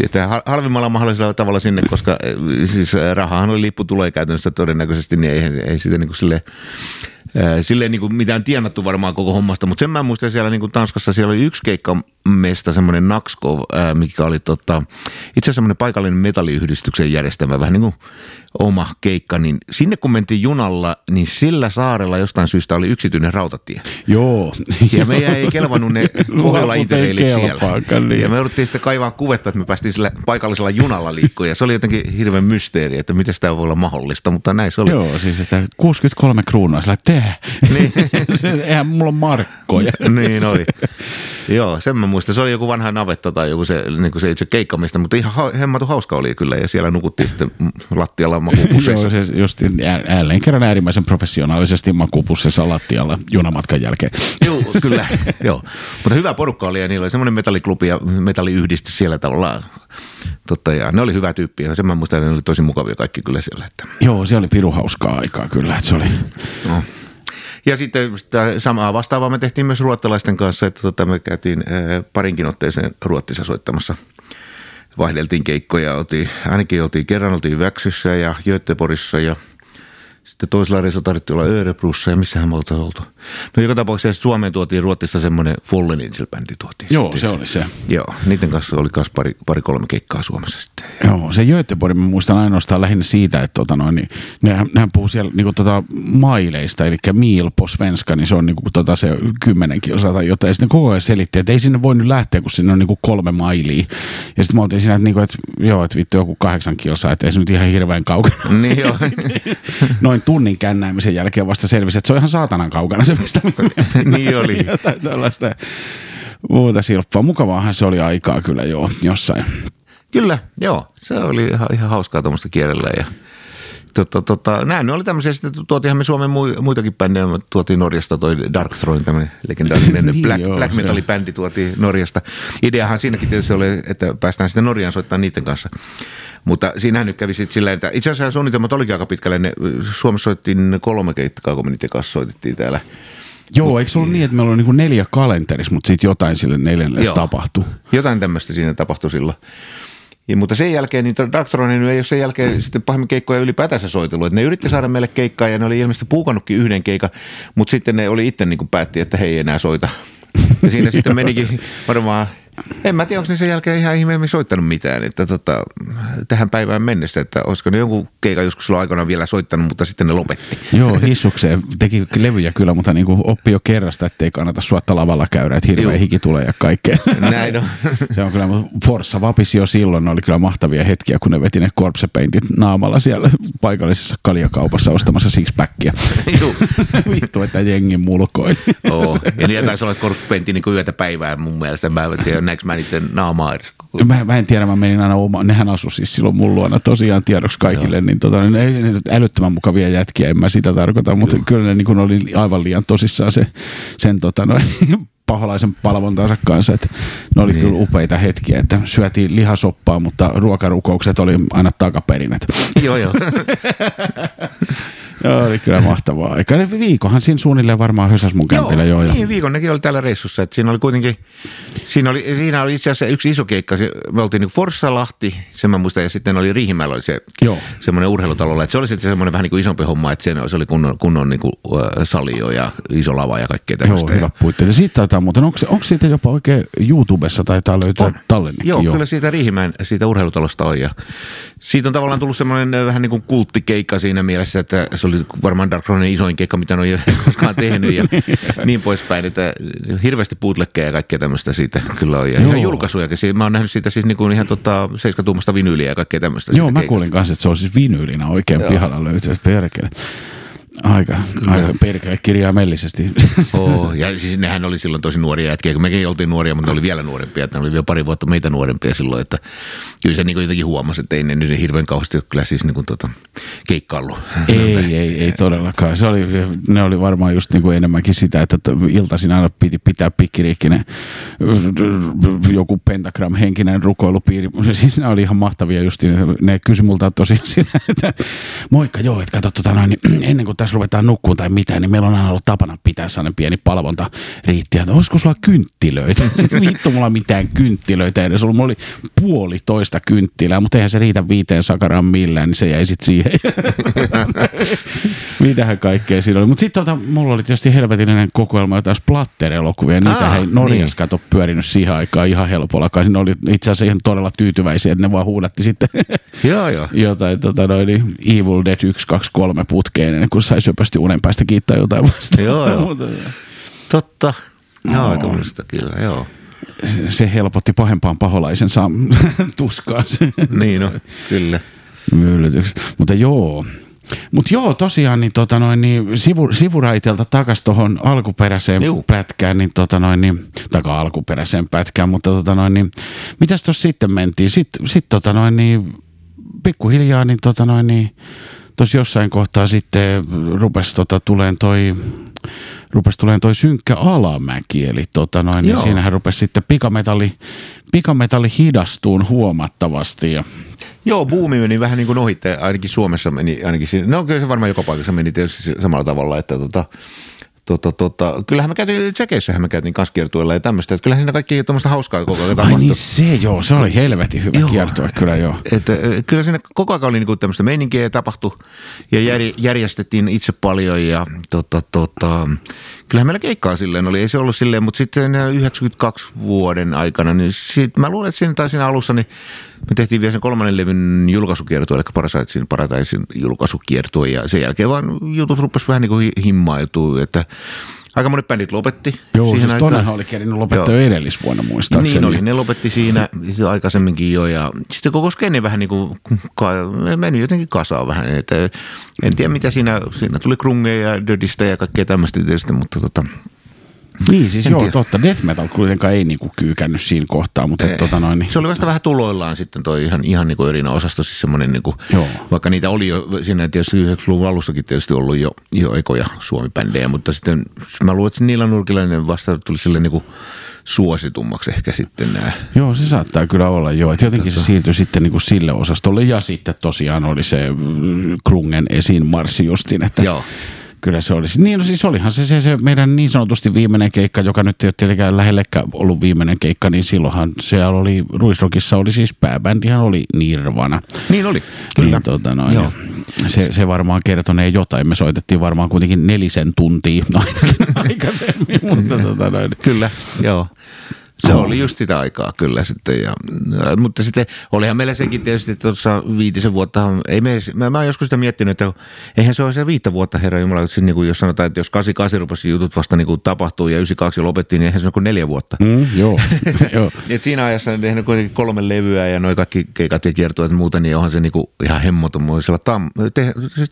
Että hal- halvimmalla mahdollisella tavalla sinne, koska eh, siis eh, rahahan oli lippu tulee käytännössä todennäköisesti, niin eihän, ei sitä niin kuin sille silleen niin kuin mitään tienattu varmaan koko hommasta, mutta sen mä muistan siellä niin kuin Tanskassa, siellä oli yksi keikkamesta, semmoinen Nakskov, mikä oli tota, itse asiassa semmoinen paikallinen metalliyhdistyksen järjestämä vähän niin kuin oma keikka, niin sinne kun mentiin junalla, niin sillä saarella jostain syystä oli yksityinen rautatie. Joo. Ja meidän ei kelvannut ne Pohjola siellä. niin. Ja me jouduttiin sitten kaivaa kuvetta, että me päästiin sillä paikallisella junalla liikkumaan. Ja se oli jotenkin hirveän mysteeri, että miten tämä voi olla mahdollista, mutta näin se oli. Joo, siis että 63 kruunua, sillä tee. Niin. Se- Eihän mulla on markkoja. niin oli. Joo, sen mä muistan. Se oli joku vanha navetta tai joku se, niin kuin se itse keikkamista, mutta ihan ha- hemmatu hauska oli kyllä. Ja siellä nukuttiin sitten lattialla makuupusseissa. Joo, se just jälleen kerran äärimmäisen professionaalisesti makuupussissa lattialla junamatkan jälkeen. Joo, kyllä. Joo. Mutta hyvä porukka oli ja niillä oli semmoinen metalliklubi ja metalliyhdistys siellä tavallaan. Totta, ja ne oli hyvä tyyppi ja sen mä muistan, että ne oli tosi mukavia kaikki kyllä siellä. Että. Joo, se oli piru hauskaa aikaa kyllä, että se oli. No. Ja sitten sitä samaa vastaavaa me tehtiin myös ruottalaisten kanssa, että tota, me käytiin ää, parinkin otteeseen Ruotsissa soittamassa. Vaihdeltiin keikkoja, oltiin, ainakin oltiin kerran oltiin Väksyssä ja Göteborgissa ja Sitten toisella reissulla tarvittiin olla Örebrussa ja missähän me oltaisiin oltu. No joka tapauksessa Suomeen tuotiin Ruotsista semmoinen Fallen Angel-bändi tuotiin. Joo, sitten. se oli se. Joo, niiden kanssa oli myös pari, pari kolme keikkaa Suomessa sitten. Joo, se Göteborg, mä muistan ainoastaan lähinnä siitä, että tota noin, niin, nehän, nehän puhuu siellä niinku tota maileista, eli mil på svenska, niin se on niinku tota se kymmenen kilsaa tai jotain. Ja sitten koko ajan selitti, että ei sinne voinut lähteä, kun sinne on niinku kolme mailia. Ja sitten mä oltiin siinä, että, niinku, että joo, että vittu joku kahdeksan kilsaa, että ei se nyt ihan hirveän kaukana. Niin joo. Noin tunnin kännäämisen jälkeen vasta selvisi, että se on ihan saatanan kaukana se, mistä Niin oli. Jotain tällaista muuta silppua. Mukavaahan se oli aikaa kyllä joo, jossain. Kyllä, joo. Se oli ihan, ihan hauskaa tuommoista kierrellä ja Tota, tota, näin, ne oli tämmöisiä, sitten tuotiinhan me Suomen mui- muitakin bändejä, me tuotiin Norjasta toi Dark Throne, tämmöinen legendaarinen Niin black, joo, black se. metal-bändi tuotiin Norjasta. Ideahan siinäkin tietysti oli, että päästään sitten Norjaan soittamaan niiden kanssa. Mutta siinähän nyt kävi sitten sillä että itse asiassa suunnitelmat olikin aika pitkälle, ne, Suomessa soittiin kolme keikkaa, kun me niiden kanssa soitettiin täällä. Joo, eikö se ollut niin, että meillä on niin neljä kalenterissa, mutta sitten jotain sille neljälle Joo. tapahtui? Jotain tämmöistä siinä tapahtui silloin. Ja, mutta sen jälkeen, niin Dark ei ole sen jälkeen sitten pahemmin keikkoja ylipäätänsä soitellut. Et ne yritti saada meille keikkaa ja ne oli ilmeisesti puukannutkin yhden keikan, mutta sitten ne oli itse niin päätti, että he ei enää soita. Ja siinä sitten menikin varmaan, en mä tiedä, onko ne sen jälkeen ihan ihmeemmin soittanut mitään, että tota, tähän päivään mennessä, että olisiko ne jonkun keikan joskus silloin aikana vielä soittanut, mutta sitten ne lopetti. Joo, hissukseen teki levyjä kyllä, mutta niin kuin oppi jo kerrasta, ettei kannata suotta lavalla käydä, että hirveä Joo. hiki tulee ja kaikkea. Näin on. Se on kyllä, Forssa vapisi jo silloin, ne oli kyllä mahtavia hetkiä, kun ne veti ne korpsepeintit naamalla siellä paikallisessa kaljakaupassa ostamassa sixpackia. Juu. Vittu, että jengi mulkoili. Oo. Ja niitä taisi olla korppentti niin kuin yötä päivää mun mielestä. Mä näinkö mä niiden naamaa edes. Mä, mä en tiedä, mä menin aina oma, nehän asu siis silloin mun luona tosiaan tiedoksi kaikille, niin tota, niin ei ne nyt älyttömän mukavia jätkiä, en mä sitä tarkoita, mutta kyllä ne niin kun oli aivan liian tosissaan se, sen tota, noin, paholaisen palvontansa kanssa, että ne oli niin. kyllä upeita hetkiä, että syötiin lihasoppaa, mutta ruokarukoukset oli aina takaperin, joo, joo. joo, oli kyllä mahtavaa aika. Viikohan siinä suunnilleen varmaan hösäs mun kämpillä joo. ja- Niin, viikon nekin oli täällä reissussa. Että siinä oli kuitenkin, siinä oli, siinä oli itse asiassa yksi iso keikka. Me oltiin niin Forssa, Lahti, sen mä muistan, ja sitten oli Riihimäellä oli se Joo. semmoinen urheilutalolla. Että se oli sitten semmoinen vähän niin kuin isompi homma, että se oli kunnon, kunnon niin kuin, salio ja iso lava ja kaikkea Joo, tämmöistä. hyvä puitteet. Ja sitten taitaa muuten, onko, onko siitä jopa oikein YouTubessa taitaa löytyä On. tallennekin? Joo, kyllä siitä Riihimäen, siitä urheilutalosta on. Ja siitä on tavallaan tullut semmoinen äh, vähän niin kuin kulttikeikka siinä mielessä, että se oli varmaan Dark Thronen isoin keikka, mitä ne on koskaan tehnyt ja niin poispäin. Että hirveästi bootleggeja ja kaikkea tämmöistä siitä kyllä on. Ja Joo. ihan julkaisujakin. Mä oon nähnyt siitä siis niin kuin ihan tota 7-tuumasta vinyyliä ja kaikkea tämmöistä. Joo, mä keikasta. kuulin kanssa, että se on siis vinyylinä oikein Joo. pihalla löytyy. Perkele. Aika, aika perkele kirjaimellisesti. Oo, ja siis nehän oli silloin tosi nuoria jätkiä, kun mekin oltiin nuoria, mutta ne oli vielä nuorempia, että ne oli vielä pari vuotta meitä nuorempia silloin, että kyllä se niin jotenkin huomasi, että ei ne nyt hirveän kauheasti ole kyllä siis niin kuin tota, keikkaillut. ei, ei, ei todellakaan. Se oli, ne oli varmaan just niin kuin enemmänkin sitä, että iltaisin aina piti pitää pikkiriikkinen joku pentagram-henkinen rukoilupiiri. Siis ne oli ihan mahtavia just. Ne kysyi multa tosiaan sitä, että moikka joo, että kato tota noin, niin ennen kuin tässä ruvetaan nukkuun tai mitään, niin meillä on aina ollut tapana pitää sellainen pieni palvonta riitti, että olisiko sulla kynttilöitä? Sitten vittu mulla mitään kynttilöitä edes ollut. Mulla oli puolitoista kynttilää, mutta eihän se riitä viiteen sakaraan millään, niin se jäi sitten siihen. Mitähän kaikkea siinä oli. Mutta sitten tota, mulla oli tietysti helvetillinen kokoelma jotain splatter-elokuvia. Niitä Aa, hei Norjassa niin. kato pyörinyt siihen aikaan ihan helpolla. Kai ne oli itse asiassa ihan todella tyytyväisiä, että ne vaan huudatti sitten joo, joo. jotain tota, noin, niin Evil Dead 1, 2, 3 putkeen, ennen kuin sai söpösti unen päästä kiittää jotain vasta. Joo, joo. Mutta Totta. Joo, tuommoista kyllä, joo. se- se helpotti pahempaan paholaisen saa tuskaansa. Niin no, kyllä. myllytykset. Mutta joo. Mutta joo, tosiaan niin, tota noin, niin sivu, sivuraiteelta takas tuohon alkuperäiseen Juu. pätkään, niin, tota noin, niin, taka alkuperäiseen pätkään, mutta tota noin, niin, mitäs tuossa sitten mentiin? Sitten sit, tota noin, niin, pikkuhiljaa niin, tota noin, niin, tuossa jossain kohtaa sitten rupesi tota, tuleen toi rupesi tuleen toi synkkä alamäki, eli tota noin, niin siinähän rupesi sitten pikametalli, pikametalli hidastuun huomattavasti. Ja, Joo, buumi meni vähän niin kuin ohitte, ainakin Suomessa meni, ainakin siinä, no kyllä se varmaan joka paikassa meni tietysti samalla tavalla, että tota, Tota, tota, kyllähän me käytiin, Tsekeissähän me käytiin kanssa kiertueella ja tämmöistä. Että kyllähän siinä kaikki tuommoista hauskaa koko ajan Ai niin se joo, se oli helvetin hyvä Joo. kiertue kyllä joo. Että, äh, kyllä siinä koko ajan oli niinku tämmöistä meininkiä ja tapahtui ja jär, järjestettiin itse paljon ja tota, tota, kyllähän meillä keikkaa silleen oli, ei se ollut silleen, mutta sitten 92 vuoden aikana, niin sit, mä luulen, että siinä, tai siinä alussa, niin me tehtiin vielä sen kolmannen levyn julkaisukiertue, eli Parasitesin Paradaisin julkaisukiertue ja sen jälkeen vaan jutut rupesi vähän niin kuin himmaituu, että aika monet bändit lopetti Joo, siihen siis aikaan. oli kerinyt lopettaa jo edellisvuonna muistaakseni. Niin oli, ne lopetti siinä se aikaisemminkin jo ja sitten koko skene vähän niin kuin meni jotenkin kasaan vähän. Että en tiedä mitä siinä, siinä tuli krungeja ja dödistä ja kaikkea tämmöistä tietysti, mutta tota, Niin, siis En joo, tiedä. totta. Death metal kuitenkaan ei niinku kyykännyt siinä kohtaa, mutta Ei. tota noin, niin, se oli vasta vähän tuloillaan sitten toi ihan, ihan niin kuin erinä osasto, siis semmoinen niin kuin, Joo. vaikka niitä oli jo siinä tietysti 90-luvun alussakin tietysti ollut jo, jo ekoja suomi-bändejä, mutta sitten mä luulen, että niillä nurkilla ne vasta tuli sille niin kuin suositummaksi ehkä sitten nämä. Joo, se saattaa kyllä olla joo. Että jotenkin se siirtyi sitten niin kuin sille osastolle ja sitten tosiaan oli se mm, Krungen esiin marssi justin, että Joo. Kyllä se olisi. Niin, no siis olihan se, se, se meidän niin sanotusti viimeinen keikka, joka nyt ei ole tietenkään lähellekään ollut viimeinen keikka, niin silloinhan siellä oli, Ruisrockissa oli siis pääbändihan oli Nirvana. Niin oli, kyllä. Niin, tota noin, Joo. se, se varmaan kertonee jotain. Me soitettiin varmaan kuitenkin nelisen tuntia ainakin aikaisemmin, mutta tota noin. Kyllä, joo. Se oli just sitä aikaa kyllä sitten. Ja, mutta sitten olihan meillä sekin tietysti että tuossa viitisen vuotta, ei me, mä, mä oon joskus sitä miettinyt, että eihän se ole se viittä vuotta, herra Jumala, että niin kuin jos sanotaan, että jos 88 rupesi jutut vasta niin kuin tapahtuu ja 92 lopettiin, niin eihän se ole kuin neljä vuotta. Mm, joo. Et siinä ajassa on tehnyt kuitenkin kolme levyä ja noin kaikki keikat ja kiertueet ja muuta, niin onhan se niinku ihan hemmotumoisella tam, te, siis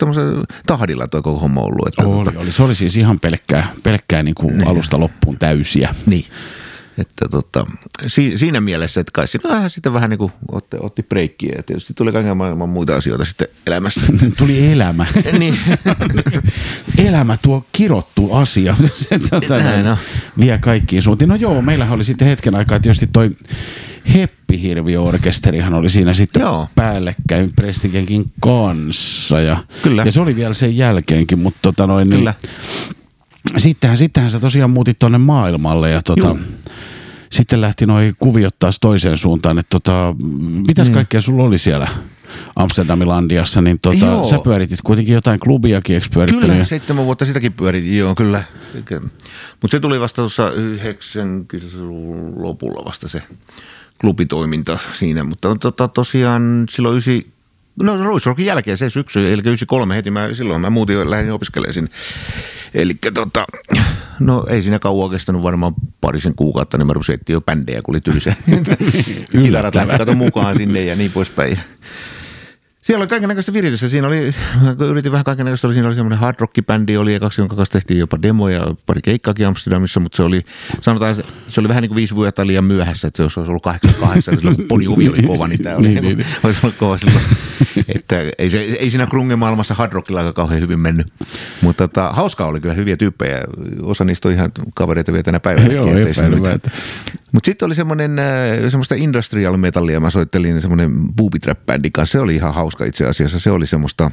tahdilla tuo koko homma ollut. Että Oli, oli. Se oli siis ihan pelkkää, pelkkää niin kuin alusta loppuun täysiä. Niin. Että tota, si, siinä mielessä, että kai siinä vähän sitten vähän niin kuin otti, otti breikkiä ja tietysti tuli kaiken maailman muita asioita sitten elämässä. Tuli elämä. niin. elämä tuo kirottu asia. Se, tota, Näin on. vie kaikkiin suuntiin. No joo, meillähän oli sitten hetken aikaa tietysti toi Heppihirviorkesterihan oli siinä sitten Joo. päällekkäin Prestigenkin kanssa. Ja, Kyllä. ja se oli vielä sen jälkeenkin, mutta tota noin, niin, Kyllä. Sittenhän, sittenhän sä tosiaan muutit tuonne maailmalle ja tota, sitten lähti noi kuviot taas toiseen suuntaan, että tota, mitäs Niin. kaikkea sulla oli siellä Amsterdamilandiassa, niin tota, Joo. sä pyöritit kuitenkin jotain klubiakin, eikö pyörittänyt? Kyllä, seitsemän vuotta sitäkin pyöritin, joo kyllä. Mutta se tuli vasta tuossa 90-luvun lopulla vasta se klubitoiminta siinä, mutta tota, tosiaan silloin ysi, no Ruisrockin jälkeen se syksy, eli 93 heti, mä, silloin mä muutin jo lähdin opiskelemaan sinne. Eli tota, no ei siinä kauan kestänyt varmaan parisen kuukautta, niin mä rupesin jo bändejä, kun oli tylsä. Kitarat lähti mukaan sinne ja niin poispäin. Siellä oli kaikenlaista viritystä. Siinä oli, kun yritin vähän kaikenlaista, oli, siinä oli semmoinen hard rock bändi oli ja kaksi, jonka kanssa tehtiin jopa demoja, pari keikkaakin Amsterdamissa, mutta se oli, sanotaan, se, oli vähän niin kuin viisi vuotta liian myöhässä, että se olisi ollut 88, silloin kun oli kova, niin tämä oli, Niin, niin, niin, niin, olisi ollut kova silloin. että ei, se, ei siinä krungen maailmassa hard rockilla aika kauhean hyvin mennyt. Mutta tota, hauskaa oli kyllä hyviä tyyppejä. Osa niistä on ihan kavereita vielä tänä päivänä. Joo, epäilemättä. Mutta sitten oli semmoinen, äh, semmoista industrial metallia, mä soittelin semmoinen booby trap bändi kanssa. Se oli ihan hauska itse asiassa. Se oli semmoista,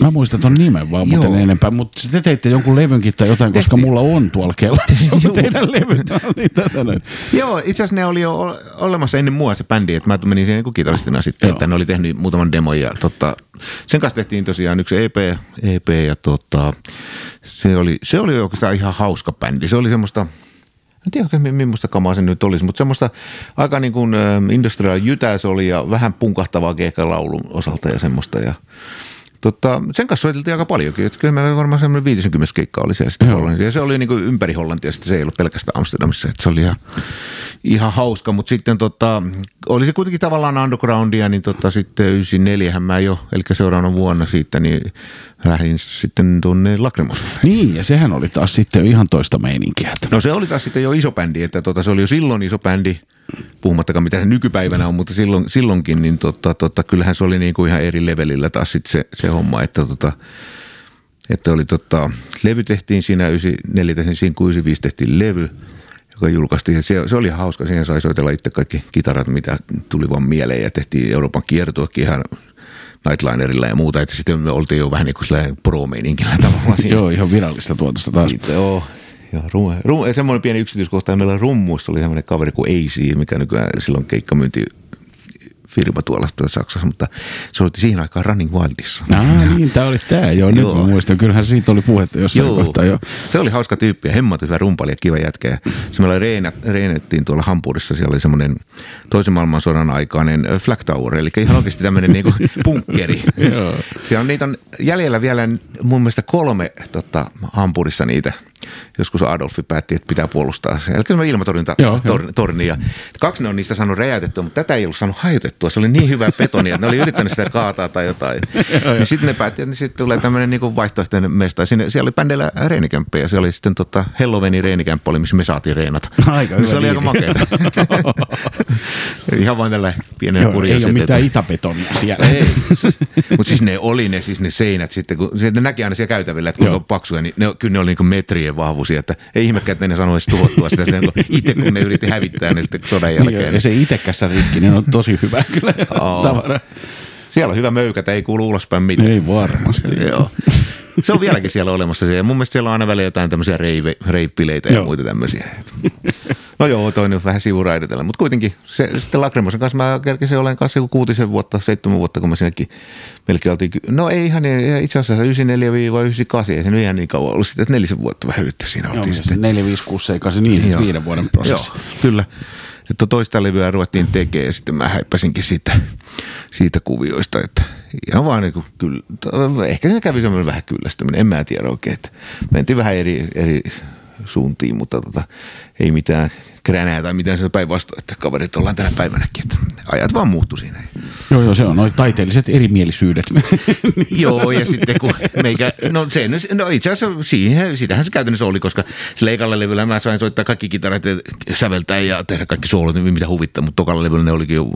Mä muistan ton nimen vaan muuten Joo. enempää, mutta te teitte jonkun levynkin tai jotain, koska Tehtiin. mulla on tuolla kellarissa teidän levy. Niin, tätä. Joo, itse asiassa ne oli jo olemassa ennen mua se bändi, että mä menin siihen niin kitaristina sitten, Joo. että ne oli tehnyt muutaman demon ja tota, sen kanssa tehtiin tosiaan yksi EP, EP ja tota, se oli, se oli oikeastaan ihan hauska bändi. Se oli semmoista, en tiedä oikein mi- millaista kamaa se nyt olisi, mutta semmoista aika niin kuin ähm, industrial jytä se oli ja vähän punkahtavaa keikalaulun osalta ja semmoista ja Tota, sen kanssa soiteltiin aika paljonkin. Että kyllä meillä oli varmaan semmoinen 50 keikkaa oli siellä sitten Joo. Hollannissa. Ja se oli niin kuin ympäri Hollantia, sitten se ei ollut pelkästään Amsterdamissa. Että se oli ihan, ihan hauska, mutta sitten tota, oli se kuitenkin tavallaan undergroundia, niin tota, sitten 94 mä jo, eli seuraavana vuonna siitä, niin lähdin sitten tuonne Lacrimosalle. Niin, ja sehän oli taas sitten ihan toista meininkiä. Että. No se oli taas sitten jo iso bändi, että tota, se oli jo silloin iso bändi, puhumattakaan mitä se nykypäivänä on, mutta silloin, silloinkin, niin tota, tota, kyllähän se oli niin kuin ihan eri levelillä taas sitten se, se homma, että tota, että oli tota, levy tehtiin siinä, 94 tehtiin siinä, kun 95 tehtiin levy, joka julkaistiin. Se, se oli hauska, siihen sai soitella itse kaikki kitarat, mitä tuli vaan mieleen ja tehtiin Euroopan kiertuekin ihan Nightlinerilla ja muuta, että sitten me oltiin jo vähän niin kuin pro-meininkillä tavallaan. Joo, ihan virallista tuotosta taas. Siitä, joo. Joo, rum, rum, semmoinen pieni yksityiskohta, meillä rummuista oli semmoinen kaveri kuin AC, mikä nykyään silloin keikkamyynti firma tuolla Saksassa, mutta se oli siihen aikaan Running Wildissa. Ah, niin, tämä oli tämä, joo, Joo. muistan. Kyllähän siitä oli puhetta jossain Joo. kohtaa jo. Se oli hauska tyyppi ja hemmat hyvä rumpali ja kiva jätkä. Ja se meillä reenettiin tuolla Hampurissa, siellä oli semmoinen toisen maailmansodan aikainen Flag Tower, eli ihan oikeasti tämmöinen niinku punkkeri. Joo. Siellä on, niitä on jäljellä vielä mun mielestä kolme tota, Hampurissa niitä. Joskus Adolfi päätti, että pitää puolustaa se. Eli semmoinen ilmatorjunta Joo, tor, torni. Ja kaksi ne on niistä saanut räjäytettyä, mutta tätä ei ollut saanut hajotettua. Se oli niin hyvä betoni, että ne oli yrittänyt sitä kaataa tai jotain. niin sitten ne päätti, että sitten tulee tämmöinen niinku vaihtoehtoinen mesta. Sinne, siellä oli bändillä reenikämppä ja siellä oli sitten tota Helloveni reenikämppä oli, missä me saatiin reenata. Aika Niin hyvä Se oli aika diili. makeata. Ihan vain tällä pienenä Joo, ei ole mitään itäbetonia siellä. Ei. Mutta siis ne oli ne, siis ne seinät sitten, kun se, ne näki aina siellä käytävillä, että kuinka paksuja, niin ne, kyllä ne oli niin metrien vahvuisia, että ei ihmekään, että ne sanoisi tuhottua sitä sen, kun itse kun ne yritti hävittää ne sitten sodan Joo, jälkeen. ja Niin se itekässä rikki, niin on tosi hyvä kyllä Oo. tavara. Siellä on hyvä möykätä, ei kuulu ulospäin mitään. Ei varmasti. Joo. Se on vieläkin siellä olemassa. Ja mun mielestä siellä on aina välillä jotain tämmöisiä reipileitä ja Joo. muita tämmöisiä. No joo, toinen vähän sivuraidetella, mutta kuitenkin se, sitten Lacrimosen kanssa mä kerkesin olen kanssa joku kuutisen vuotta, seitsemän vuotta, kun mä sinnekin melkein oltiin, no ei ihan, itse asiassa 94-98, ei se nyt ihan niin kauan ollut sitten, että nelisen vuotta vähän yritti siinä Joo, oltiin se sitten. 4, 5, 6, 7, 8, niin, Joo. viiden vuoden prosessi. Joo, kyllä. Että toista levyä ruvettiin tekemään ja sitten mä häippäsinkin siitä, siitä kuvioista, että ihan vaan niin kuin, kyllä, ehkä se kävi semmoinen vähän kyllästyminen, en mä tiedä oikein, että mentiin vähän eri, eri suuntiin, mutta tota, ei mitään kränää tai mitään se päinvastoin, että kaverit ollaan tänä päivänäkin, että ajat vaan muuttui siinä. Joo, joo, se on noin taiteelliset erimielisyydet. Joo, ja sitten kun meikä, no, se, no itse asiassa siihen, sitähän se käytännössä oli, koska sillä ekalla levyllä mä sain soittaa kaikki kitarat ja säveltää ja tehdä kaikki soolot, niin mitä huvittaa, mutta tokalla levyllä ne olikin jo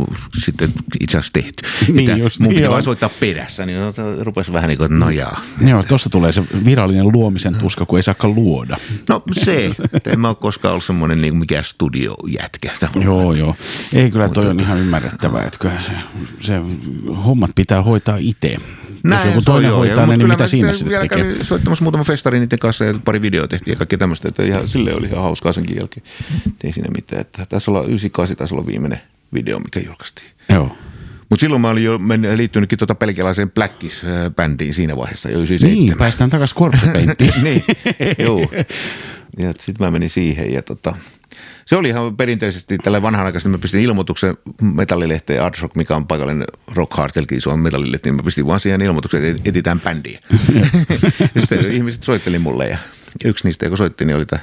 sitten itse asiassa tehty. Niin Että just, mun pitää vain soittaa perässä, niin se rupesi vähän niin kuin, no jaa. Joo, tuossa tulee se virallinen luomisen tuska, kun ei saakaan luoda. No se, en mä ole koskaan ollut semmoinen niin mikä studiojätkä. Joo, joo. Ei kyllä toi on ihan ymmärrettävää, että kyllä se, se hommat pitää hoitaa itse. Jos joku toinen joo. hoitaa ne, niin mitä siinä sitten vielä tekee? kävin soittamassa muutama festari niiden kanssa ja pari videoa tehtiin ja kaikkea tämmöistä, että ihan, sille oli ihan hauskaa senkin jälkeen. Ei siinä mitään, että taisi olla 98 taisi olla viimeinen video, mikä julkaistiin. Joo. Mutta silloin mä olin jo men- liittynytkin tuota pelkialaiseen Blackis-bändiin siinä vaiheessa jo 97. Niin, päästään takaisin korppepeinttiin. niin, joo. Ja sitten mä menin siihen ja tota, se oli ihan perinteisesti tällä vanhanaikaisesti, mä pistin ilmoituksen metallilehteen Art Rock, mikä on paikallinen Rock Hard, eli iso metallilehti, niin mä pistin vaan siihen ilmoituksen, että etsitään bändiä. ja sitten ihmiset soitteli mulle ja yksi niistä, joka soitti, niin oli tämä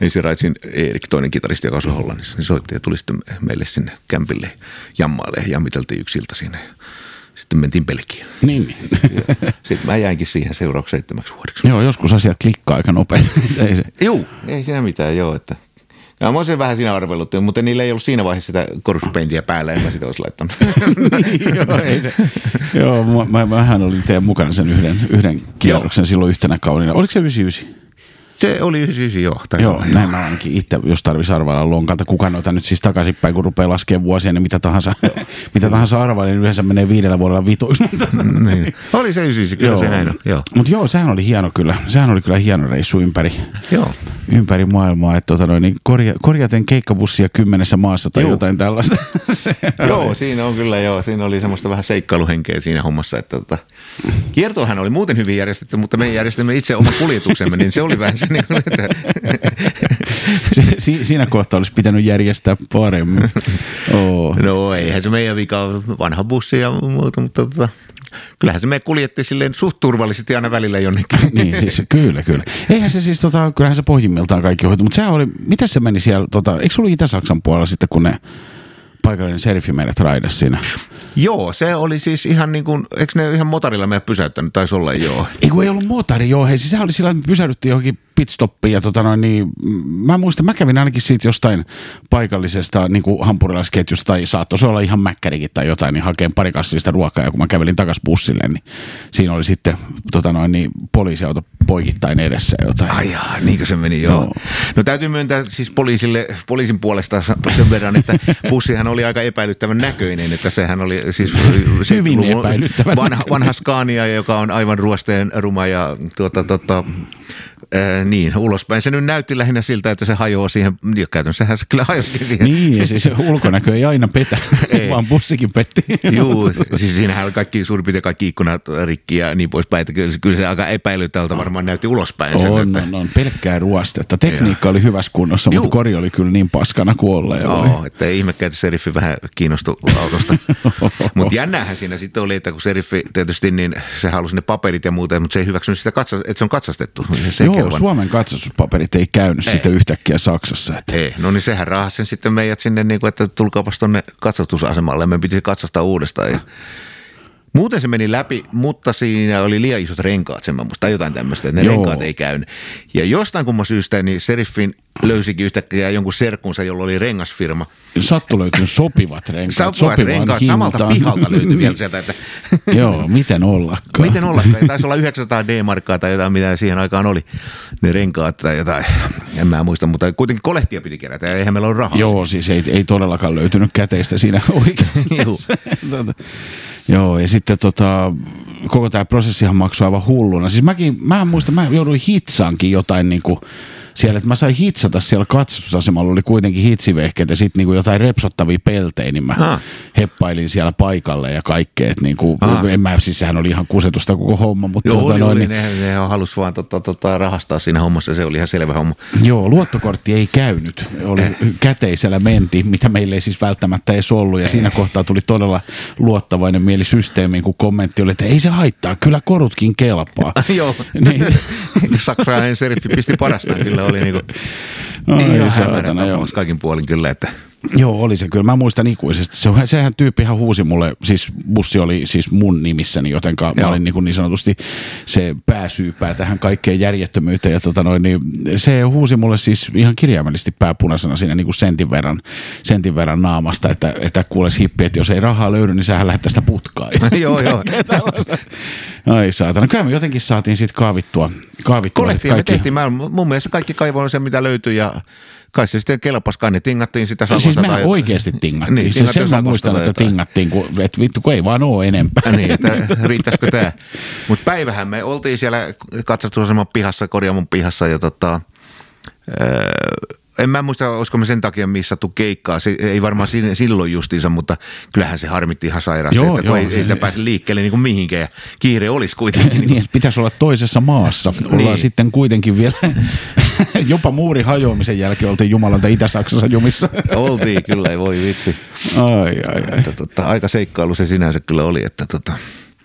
Ensi Raitsin Erik, toinen kitaristi, joka asui Hollannissa. Niin soitti ja tuli sitten meille sinne kämpille jammaille ja jammiteltiin yksi ilta siinä. Ja sitten mentiin Belgiaan. niin, niin. Sitten mä jäinkin siihen seuraavaksi seitsemäksi vuodeksi. Joo, joskus asiat klikkaa aika nopeasti. ei se. Joo, ei siinä mitään, joo. Että. Ja mä olisin vähän siinä arvellut, mutta niillä ei ollut siinä vaiheessa sitä koruspentia päällä, en mä sitä olisi laittanut. joo, ei se. Joo, mä, mä, vähän olin teidän mukana sen yhden, yhden kierroksen silloin yhtenä kaudella. Oliko se 99? Se oli 99, joo. Tai Joo, näin mä ainakin itse, jos tarvitsisi arvailla lonkalta. Kuka noita nyt siis takaisinpäin, kun rupeaa laskemaan vuosia, niin mitä tahansa, mitä tahansa arvailen, niin yleensä menee viidellä vuodella vituiksi. niin. Oli se 99, kyllä se näin on. Joo. Mutta joo, sehän oli hieno kyllä. Sehän oli kyllä hieno reissu ympäri, joo. ympäri maailmaa. Että tota noin, niin korja, korjaten keikkabussia kymmenessä maassa tai Joo. jotain tällaista. Joo, oli- siinä on kyllä joo. Siinä oli semmoista vähän seikkailuhenkeä siinä hommassa. Että tota, kiertohan oli muuten hyvin järjestetty, mutta me järjestimme itse oman kuljetuksemme, niin se oli vähän niin kuin, että si, siinä kohtaa olisi pitänyt järjestää paremmin. Oo. No eihän se meidän vika ole vanha bussi ja muuta, mutta tota, kyllähän se me kuljetti silleen suht turvallisesti aina välillä jonnekin. Niin, siis kyllä, kyllä. Eihän se siis, tota, kyllähän se pohjimmiltaan kaikki hoitu, mutta sehän oli, mitä se meni siellä, tota, eikö se ollut Itä-Saksan puolella sitten, kun ne paikallinen serifi meidät raidas siinä? Joo, se oli siis ihan niin kuin, eikö ne ihan motorilla me pysäyttänyt, taisi olla joo. Ei kun ei ollut moottori, joo, hei, siis sehän oli sillä, että me pysähdyttiin johonkin pitstoppiin ja tota noin, niin, mä muistan, mä kävin ainakin siitä jostain paikallisesta niin kuin hampurilaisketjusta tai saattoi se olla ihan mäkkärikin tai jotain, niin hakeen pari kassista ruokaa ja kun mä kävelin takas bussille, niin siinä oli sitten tota noin, niin poliisiauto poikittain edessä jotain. Ai jaa, niinkö se meni, joo. Joo. No täytyy myöntää siis poliisille, poliisin puolesta sen verran, että bussihan oli aika epäilyttävän näköinen, että sehän oli siis Hyvin 70-luvun epäilyttävän vanha, vanha Scania, joka on aivan ruosteen ruma ja tuota, tuota, Niin, ulospäin. Se nyt näytti lähinnä siltä, että se hajoaa siihen, jo käytännössähän se kyllä hajosikin siihen. Niin, ja siis ulkonäkö ei aina petä, Ei. vaan bussikin petti. Juu, siis siinähän oli kaikki, suurin piirtein kaikki ikkunat rikki ja niin poispäin, että kyllä, se- kyllä se aika epäilyttävältä varmaan näytti ulospäin. sen, On, että, on, on, pelkkää ruostetta. Tekniikka oli hyvässä kunnossa, Juu. mutta kori oli kyllä niin paskana kuin olla ja voi. Joo, että ei ihmekään, että seriffi vähän kiinnostui autosta. mutta jännähän siinä sitten oli, että kun seriffi tietysti, niin se halusi ne paperit ja muuta, mutta se ei hyväksynyt sitä, katsas, että se on katsastettu. Se Joo, kelvannut. Suomen katsastuspaperit ei käynyt ei. sitten yhtäkkiä Saksassa. Että. Ei, no niin sehän raahasi sen sitten meidät sinne, niin kuin, että tulkaapas tuonne katsastusasemalle. Me piti katsastaa uudestaan. Ja Muuten se meni läpi, mutta siinä oli liian isot renkaat, sen mä muistan, tai jotain tämmöistä, että ne Joo. renkaat ei käynyt. Ja jostain kumman syystä, niin Seriffin löysikin yhtäkkiä jonkun serkkunsa, jolla oli rengasfirma. Sattu löytynyt sopivat renkaat. Sopivat renkaat samalta hintaan. pihalta löytyi vielä sieltä, että Joo, miten ollakaan. miten olla, taisi olla 900 D-markkaa tai jotain, mitä siihen aikaan oli, ne renkaat tai jotain, en mä muista, mutta kuitenkin kolehtia piti kerätä ja eihän meillä ole rahaa. Joo, siis ei, ei todellakaan löytynyt käteistä siinä oikeassa. joo, ja sitten tota, koko tämä prosessihan maksoi aivan hulluna. Siis mäkin, mä muistan, mä jouduin hitsaankin jotain niinku, siellä, että mä sain hitsata siellä katsastusasemalla, oli kuitenkin hitsivehkeet ja sitten niinku jotain repsottavia peltejä, niin mä Ah. heppailin siellä paikalle ja kaikkea. Et niinku, Ah. en mä, siis sehän oli ihan kusetusta koko homma, mutta Joo, tota oli, noin, oli, niin, ne, ne halus vaan tota, tota, rahastaa siinä hommassa, se oli ihan selvä homma. Joo, luottokortti ei käynyt. Oli Eh. käteisellä menti, mitä meille ei siis välttämättä edes ollut. Ja Eh. siinä kohtaa tuli todella luottavainen mieli systeemiin, kun kommentti oli, että ei se haittaa, kyllä korutkin kelpaa. Joo, Niin. saksalainen seriffi pisti parastaan, kyllä oli niinku Ai ihan saatana, hämärä kaikin puolin kyllä, että Joo, oli se kyllä. Mä muistan ikuisesti. Se, sehän tyyppi ihan huusi mulle, siis bussi oli siis mun nimissäni, jotenka mä Joo. olin niin, niin sanotusti se pääsyypää tähän kaikkeen järjettömyyteen. Ja tota noin, niin se huusi mulle siis ihan kirjaimellisesti pääpunaisena siinä niin kuin sentin, verran, sentin verran naamasta, että, että kuules hippi, että jos ei rahaa löydy, niin sähän lähdet tästä putkaan. joo, joo. Ai saatana. Kyllä me jotenkin saatiin sitten kaavittua. kaavittua Kolehtia me tehtiin, mä, mun mielestä kaikki kaivoin sen, mitä löytyi ja kai se sitten kelpas, kai ne tingattiin sitä Siis sakosta mehän tai- oikeasti tingattiin. Niin, Niin, se, tingattiin sen mä muistan, että jotain. tingattiin, kun, että vittu kun ei vaan ole enempää. niin, että riittäisikö tämä. Mutta päivähän me oltiin siellä katsastusaseman pihassa, korjaamon pihassa ja tota, öö, en mä muista, olisiko me sen takia missattu keikkaa. Se ei varmaan sin- silloin justiinsa, mutta kyllähän se harmitti ihan sairaasti, Joo, että joo, ei, ei sitä se- pääse liikkeelle niin kuin mihinkään. Ja kiire olisi kuitenkin. niin, että pitäisi olla toisessa maassa. Ollaan Niin. sitten kuitenkin vielä, jopa muurin hajoamisen jälkeen oltiin Jumalanta Itä-Saksassa jumissa. Oltiin kyllä, ei voi vitsi. ai, ai, ai. Että, tota, aika seikkailu se sinänsä kyllä oli, että tota,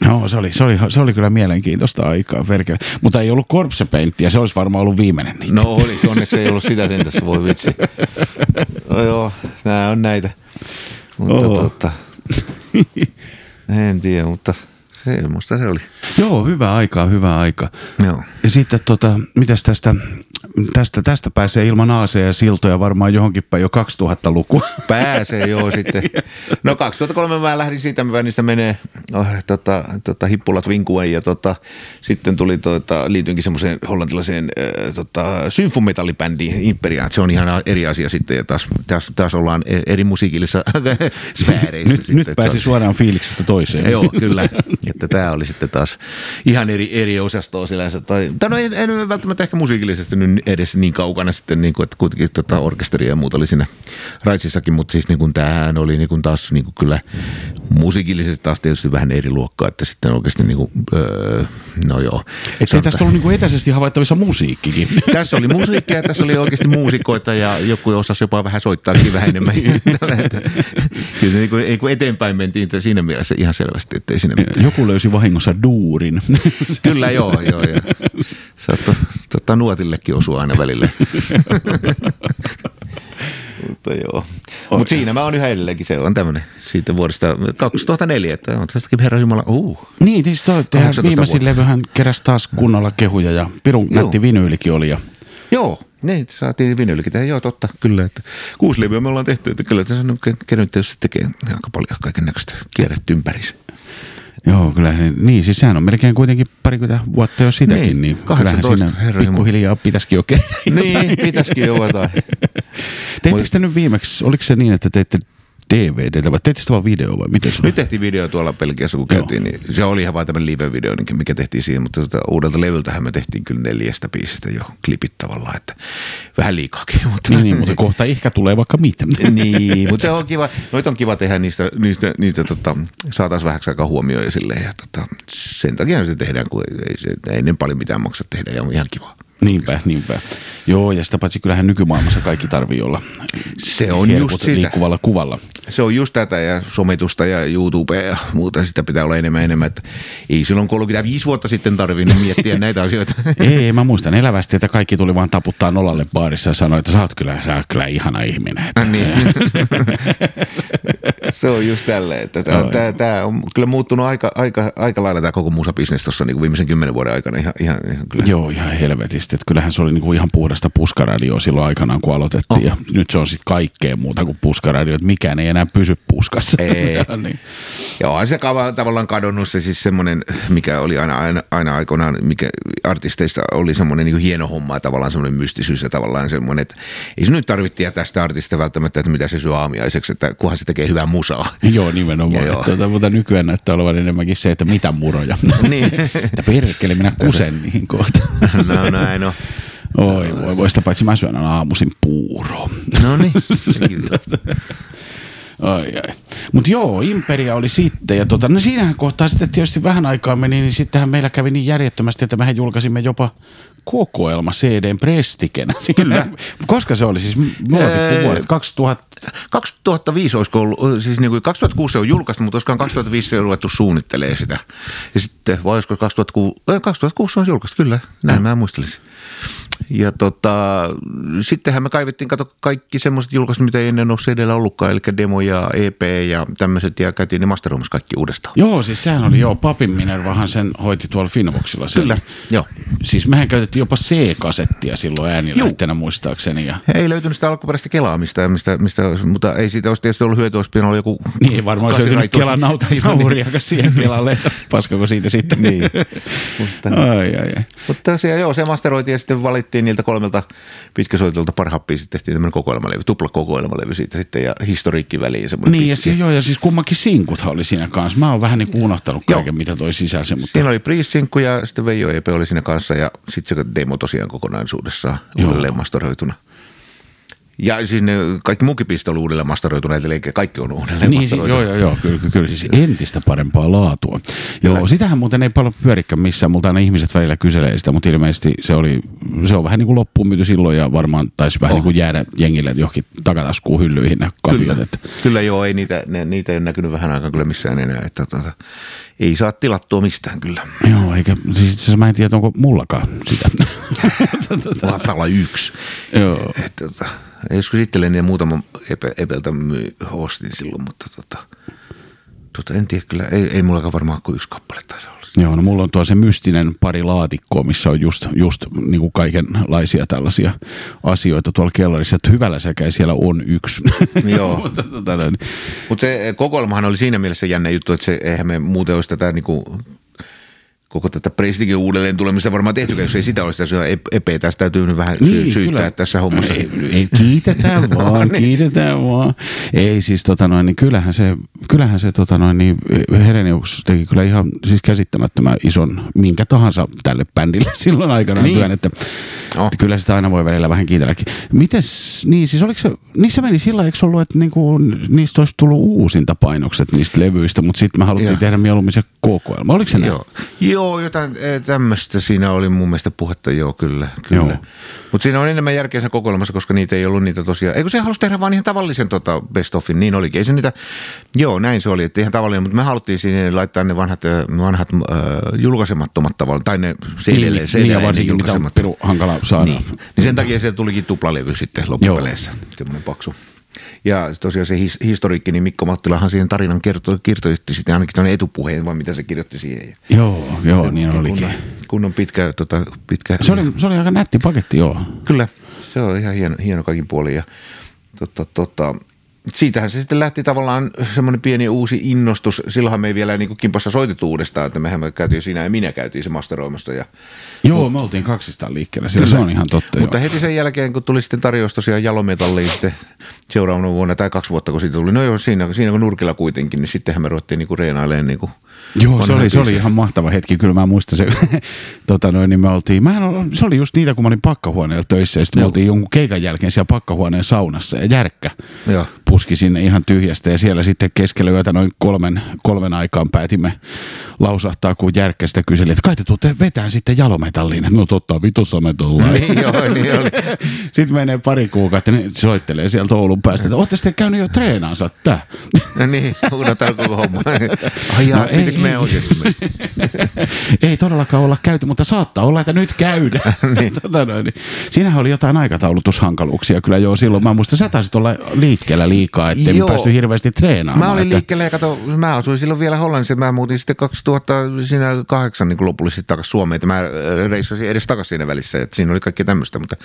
No, se oli, se, oli, se oli kyllä mielenkiintoista aikaa, verkele. Mutta ei ollut korpsepeinttiä, se olisi varmaan ollut viimeinen niitä. No olisi, onneksi ei ollut sitä sen tässä, voi vitsi. No joo, nämä on näitä. Mutta Oo. tota, en tiedä, mutta semmoista se oli. Joo, hyvä aika, hyvä aika. Joo. Ja sitten tota, mitäs tästä, tästä, tästä pääsee ilman AC ja siltoja varmaan johonkin päin jo 2000-luku. Pääsee joo sitten. No 2003 mä lähdin siitä, mä niistä menee oh, tota, tota, hippulat vinkueen ja tota, sitten tuli tota, liityinkin semmoiseen hollantilaiseen äh, tota, symfometallibändiin Imperiaan. Se on ihan eri asia sitten ja taas, taas, taas ollaan e- eri musiikillisissa sfääreissä. nyt, sitten, nyt pääsi se- suoraan fiiliksestä toiseen. Joo, kyllä. Että tämä oli sitten taas ihan eri, eri osastoa sinänsä. Tai, tai no en, en välttämättä ehkä musiikillisesti nyt edes niin kaukana sitten, niin kuin, että kuitenkin tota, orkesteria ja muuta oli siinä Raitsissakin, mutta siis niin kuin, tämähän oli niin kuin taas niin kuin kyllä musiikillisesti taas tietysti vähän eri luokkaa, että sitten oikeasti niin kuin, öö, no joo. Että tästä ollut niinku etäisesti havaittavissa musiikkikin. Tässä oli musiikkia, tässä oli oikeasti muusikoita ja joku osasi jopa vähän soittaakin vähän enemmän. Että, kyllä niin kuin, ei kun eteenpäin mentiin siinä mielessä ihan selvästi, että ei siinä mitään. Joku löysi vahingossa duurin. Kyllä joo, joo. Ja saattoi tota, nuotillekin osua aina välillä. Mutta joo. Mutta siinä mä oon yhä edelleenkin, se on tämmöinen siitä vuodesta 2004, että on tästäkin herra Jumala, uh. niin, siis toi, tehdään 18 viimeisin levyhän keräsi taas kunnolla kehuja ja pirun Joo. nätti vinyylikin oli ja Joo, ne saatiin vinyylikin tehdä. Joo, totta, kyllä. Että kuusi levyä me ollaan tehty, että kyllä tässä on kenyt tietysti tekee aika paljon kaiken näköistä kierretty ympärissä. Joo, kyllä niin, siis sehän on melkein kuitenkin parikymmentä vuotta jo sitäkin, Niin, niin, 18, kyllähän siinä herra pikkuhiljaa pitäisikin jo kerätä Niin, pitäisikin jo jotain. Teittekö te nyt viimeksi, oliko se niin, että teitte DVDtä vai teittekö te vaan video vai miten se? Nyt tehtiin video tuolla Pelkiässä, kun käytiin, niin se oli ihan vain tämmöinen live-video, niin mikä tehtiin siihen, mutta tota, uudelta levyltähän me tehtiin kyllä neljästä biisistä jo klipit tavallaan, että vähän liikaakin. Mutta, Niin, niin, mutta kohta ehkä tulee vaikka mitä. niin, mutta se on kiva, noita on kiva tehdä, niistä, niistä, niitä tota, saataisiin vähäksi aikaa huomioon ja silleen, ja tota, sen takia se tehdään, kun ei, se, ei ne paljon mitään maksa tehdä ja on ihan kiva. Niinpä, niinpä. Joo, ja sitä paitsi kyllähän nykymaailmassa kaikki tarvii olla Se on just sitä. liikkuvalla kuvalla. Se on just tätä ja somitusta ja YouTubea ja muuta. Sitä pitää olla enemmän enemmän. Että ei silloin 35 vuotta sitten tarvinnut miettiä näitä asioita. Ei, mä muistan elävästi, että kaikki tuli vaan taputtaa nolalle baarissa ja sanoi, että sä oot kyllä, sä oot kyllä ihana ihminen. Että, niin. se on just tälleen. Että tämä, tämä, tämä on kyllä muuttunut aika, aika, aika lailla tämä koko musabisnes tuossa niin viimeisen kymmenen vuoden aikana. Ihan, ihan, ihan kyllä. Joo, ihan helvetisti. Että kyllähän se oli niinku ihan puhdasta puskaradioa silloin aikanaan, kun aloitettiin. Oh. Ja nyt se on sitten kaikkea muuta kuin puskaradio. Että mikään ei enää pysy puskassa. Ei. niin. Joo, se tavallaan kadonnut se siis semmoinen, mikä oli aina, aina, aina aikoinaan, mikä artisteista oli semmoinen niin hieno homma, tavallaan semmoinen mystisyys ja tavallaan semmoinen, että ei se nyt tarvitse tietää sitä artistista välttämättä, että mitä se syö aamiaiseksi, että kunhan se tekee hyvää musaa. Joo, nimenomaan. Ja joo. Että, tota, mutta nykyään näyttää olevan enemmänkin se, että mitä muroja. Niin. että perkele, minä kusen niihin kohta. No näin, no. Oi, voi, voi sitä paitsi mä syön aina aamuisin puuroa. No niin. Ai, ai. Mutta joo, Imperia oli sitten. Ja tota, no siinähän kohtaa sitten tietysti vähän aikaa meni, niin sittenhän meillä kävi niin järjettömästi, että mehän julkaisimme jopa kokoelma CDn prestikenä. Kyllä. Koska se oli siis, oltiin vuodet 2000, 2005 olisiko ollut, siis niin kuin 2006 se on julkaistu, mutta olisikohan 2005 se on ruvettu suunnittelemaan sitä. Ja sitten, vai olisiko 2006, äh, 2006 se on julkaistu, kyllä, näin mä muistelisin. Ja tota, sittenhän me kaivettiin, kato kaikki semmoiset julkaisut, mitä ei ennen ole CDllä ollutkaan, eli demo ja EP ja tämmöiset, ja käytiin ne masteroimassa kaikki uudestaan. Joo, siis sehän oli joo, Papin Minervahan sen hoiti tuolla Finvoxilla. sen. Kyllä, joo. Siis mehän käytettiin jopa C-kasettia silloin äänilähteenä muistaakseni. Ja... Ei löytynyt sitä alkuperäistä kelaa, mistä, mistä, mutta ei siitä olisi tietysti ollut hyötyä, olisi pitänyt olla joku... Niin, varmaan olisi löytynyt. Kelan nauriakaan siihen Kelalle, että paskako siitä sitten. Niin. Mutta, Ai, ai, ai. mutta tosiaan joo, se masteroitiin ja sitten valittiin niiltä kolmelta pitkäsoitolta parhaat biisit, tehtiin tämmöinen kokoelmalevy, tupla kokoelmalevy siitä sitten ja historiikki väliin semmoinen Niin, ja, pitkä. se, joo, ja siis kummankin sinkuthan oli siinä kanssa. Mä oon vähän niin kuin unohtanut Joo. kaiken, mitä toi sisälsi, mutta Siinä oli Priest-sinkku ja sitten Veijo EP oli siinä kanssa ja sitten se demo tosiaan kokonaisuudessaan Joo. uudelleen mastoroituna. Ja siis ne kaikki muukin biisit oli uudelleen mastoroituneet, eli kaikki on uudelleen Niin, si- joo, joo, joo, kyllä, kyllä, kyllä siis entistä parempaa laatua. Joo, sitähän muuten ei paljon pyörikään missään, multa aina ihmiset välillä kyselee sitä, mutta ilmeisesti se, oli, se on vähän niin kuin loppuun myyty silloin ja varmaan taisi vähän Oh. niin kuin jäädä jengille johonkin takataskuun hyllyihin ne kapiot. Kyllä, Että. kyllä joo, ei niitä, ne, niitä ei ole näkynyt vähän aikaa kyllä missään enää, että tota, ei saa tilattua mistään kyllä. Joo, eikä, siis mä en tiedä, onko mullakaan sitä. Saattaa olla yksi. Joo. Että, tota, joskus itselleni ja muutama epe, epeltä myy, ostin silloin, mutta tota, tota, en tiedä kyllä, ei, ei mullakaan varmaan kuin yksi kappale taisi olla. Joo, no mulla on tuo se mystinen pari laatikkoa, missä on just, just niin kuin kaikenlaisia tällaisia asioita tuolla kellarissa, että hyvällä säkä siellä on yksi. Joo. Mutta tota, noin, Mutta se kokoelmahan oli siinä mielessä jännä juttu, että se, eihän me muuten olisi tätä niinku, koko tätä Prestigin uudelleen tulemista varmaan tehtykään, jos ei sitä olisi tässä EP, tästä täytyy nyt vähän niin, syyttää kyllä. tässä hommassa. Ei, ei, kiitetään vaan, niin. kiitetään vaan. Ei siis tota noin, niin kyllähän se, kyllähän se tota noin, niin Herenius teki kyllä ihan siis käsittämättömän ison minkä tahansa tälle bändille silloin aikanaan Niin. työn, että, No. että kyllä sitä aina voi välillä vähän kiitelläkin. Mites, niin siis oliko se, niissä meni sillä, eikö ollut, että niinku, niistä olisi tullut uusinta painokset niistä levyistä, mutta sitten me haluttiin Joo. tehdä mieluummin se kokoelma. Oliko se näin? Joo, joo jotain eh, tämmöistä siinä oli mun mielestä puhetta, joo kyllä. kyllä. Mutta siinä on enemmän järkeä sen kokoelmassa, koska niitä ei ollut niitä tosiaan. Eikö se halusi tehdä vaan ihan tavallisen tota best ofin, niin olikin. Ei se niitä, joo näin se oli, että ihan tavallinen, mutta me haluttiin sinne laittaa ne vanhat, äh, vanhat äh, julkaisemattomat tavallaan, tai ne CD-lle, niin, niin, ja varsinkin mitä on hankala saada. Niin. niin sen takia se tulikin tuplalevy sitten loppupeleissä, semmoinen paksu. Ja tosiaan se his, historiikki, niin Mikko Mattilahan siihen tarinan kertoi, kirjoitti sitten ainakin tuonne etupuheen, vai mitä se kirjoitti siihen. Joo, joo, niin olikin. Kunnon, kunnon pitkä, tota, pitkä. Se oli, se oli aika nätti paketti, joo. Kyllä, se on ihan hieno, hieno kaikin puolin. Ja, tota, tota, siitähän se sitten lähti tavallaan semmoinen pieni uusi innostus. Silloinhan me ei vielä niin kimpassa soitettu uudestaan, että mehän me käytiin sinä ja minä käytiin se masteroimasta. Ja, Joo, me oltiin kaksistaan liikkeellä, sillä se on ihan totta. mutta joo. heti sen jälkeen, kun tuli sitten tarjous tosiaan jalometalliin sitten seuraavana vuonna tai kaksi vuotta, kun siitä tuli, no joo, siinä, siinä kun nurkilla kuitenkin, niin sittenhän me ruvettiin niin reenailemaan niin Joo, se oli, se oli ihan mahtava hetki. Kyllä mä muistan se, tota noin, niin me oltiin, mä en, se oli just niitä, kun mä olin pakkahuoneella töissä ja sitten me oltiin jonkun keikan jälkeen siellä pakkahuoneen saunassa ja järkkä Joo. Puski sinne ihan tyhjästä ja siellä sitten keskellä yötä noin kolmen, kolmen aikaan päätimme lausahtaa, kun järkkä sitä kyseli, että kai te tuutte vetään sitten jalometalliin. No totta, vitossa metallia. Niin, joo, niin oli. Sitten menee pari kuukautta, niin soittelee sieltä Oulun päästä, että ootte sitten käynyt jo treenaansa, tää. No niin, unohtanut koko homma. Ai jaa, No no, ei, pitikö me ei. oikeasti? Ei todellakaan olla käyty, mutta saattaa olla, että nyt käydään. niin. tota noin, niin. Siinähän oli jotain aikataulutushankaluuksia kyllä joo silloin. Mä muistan, sä taisit olla liikkeellä liikaa, ettei me Joo. päästy hirveästi treenaamaan. Mä olin että... liikkeellä ja kato, mä asuin silloin vielä Hollannissa. Mä muutin sitten 2008 niin lopullisesti takaisin Suomeen. Että mä reissasin edes takaisin siinä välissä. Että siinä oli kaikkea tämmöistä. Mutta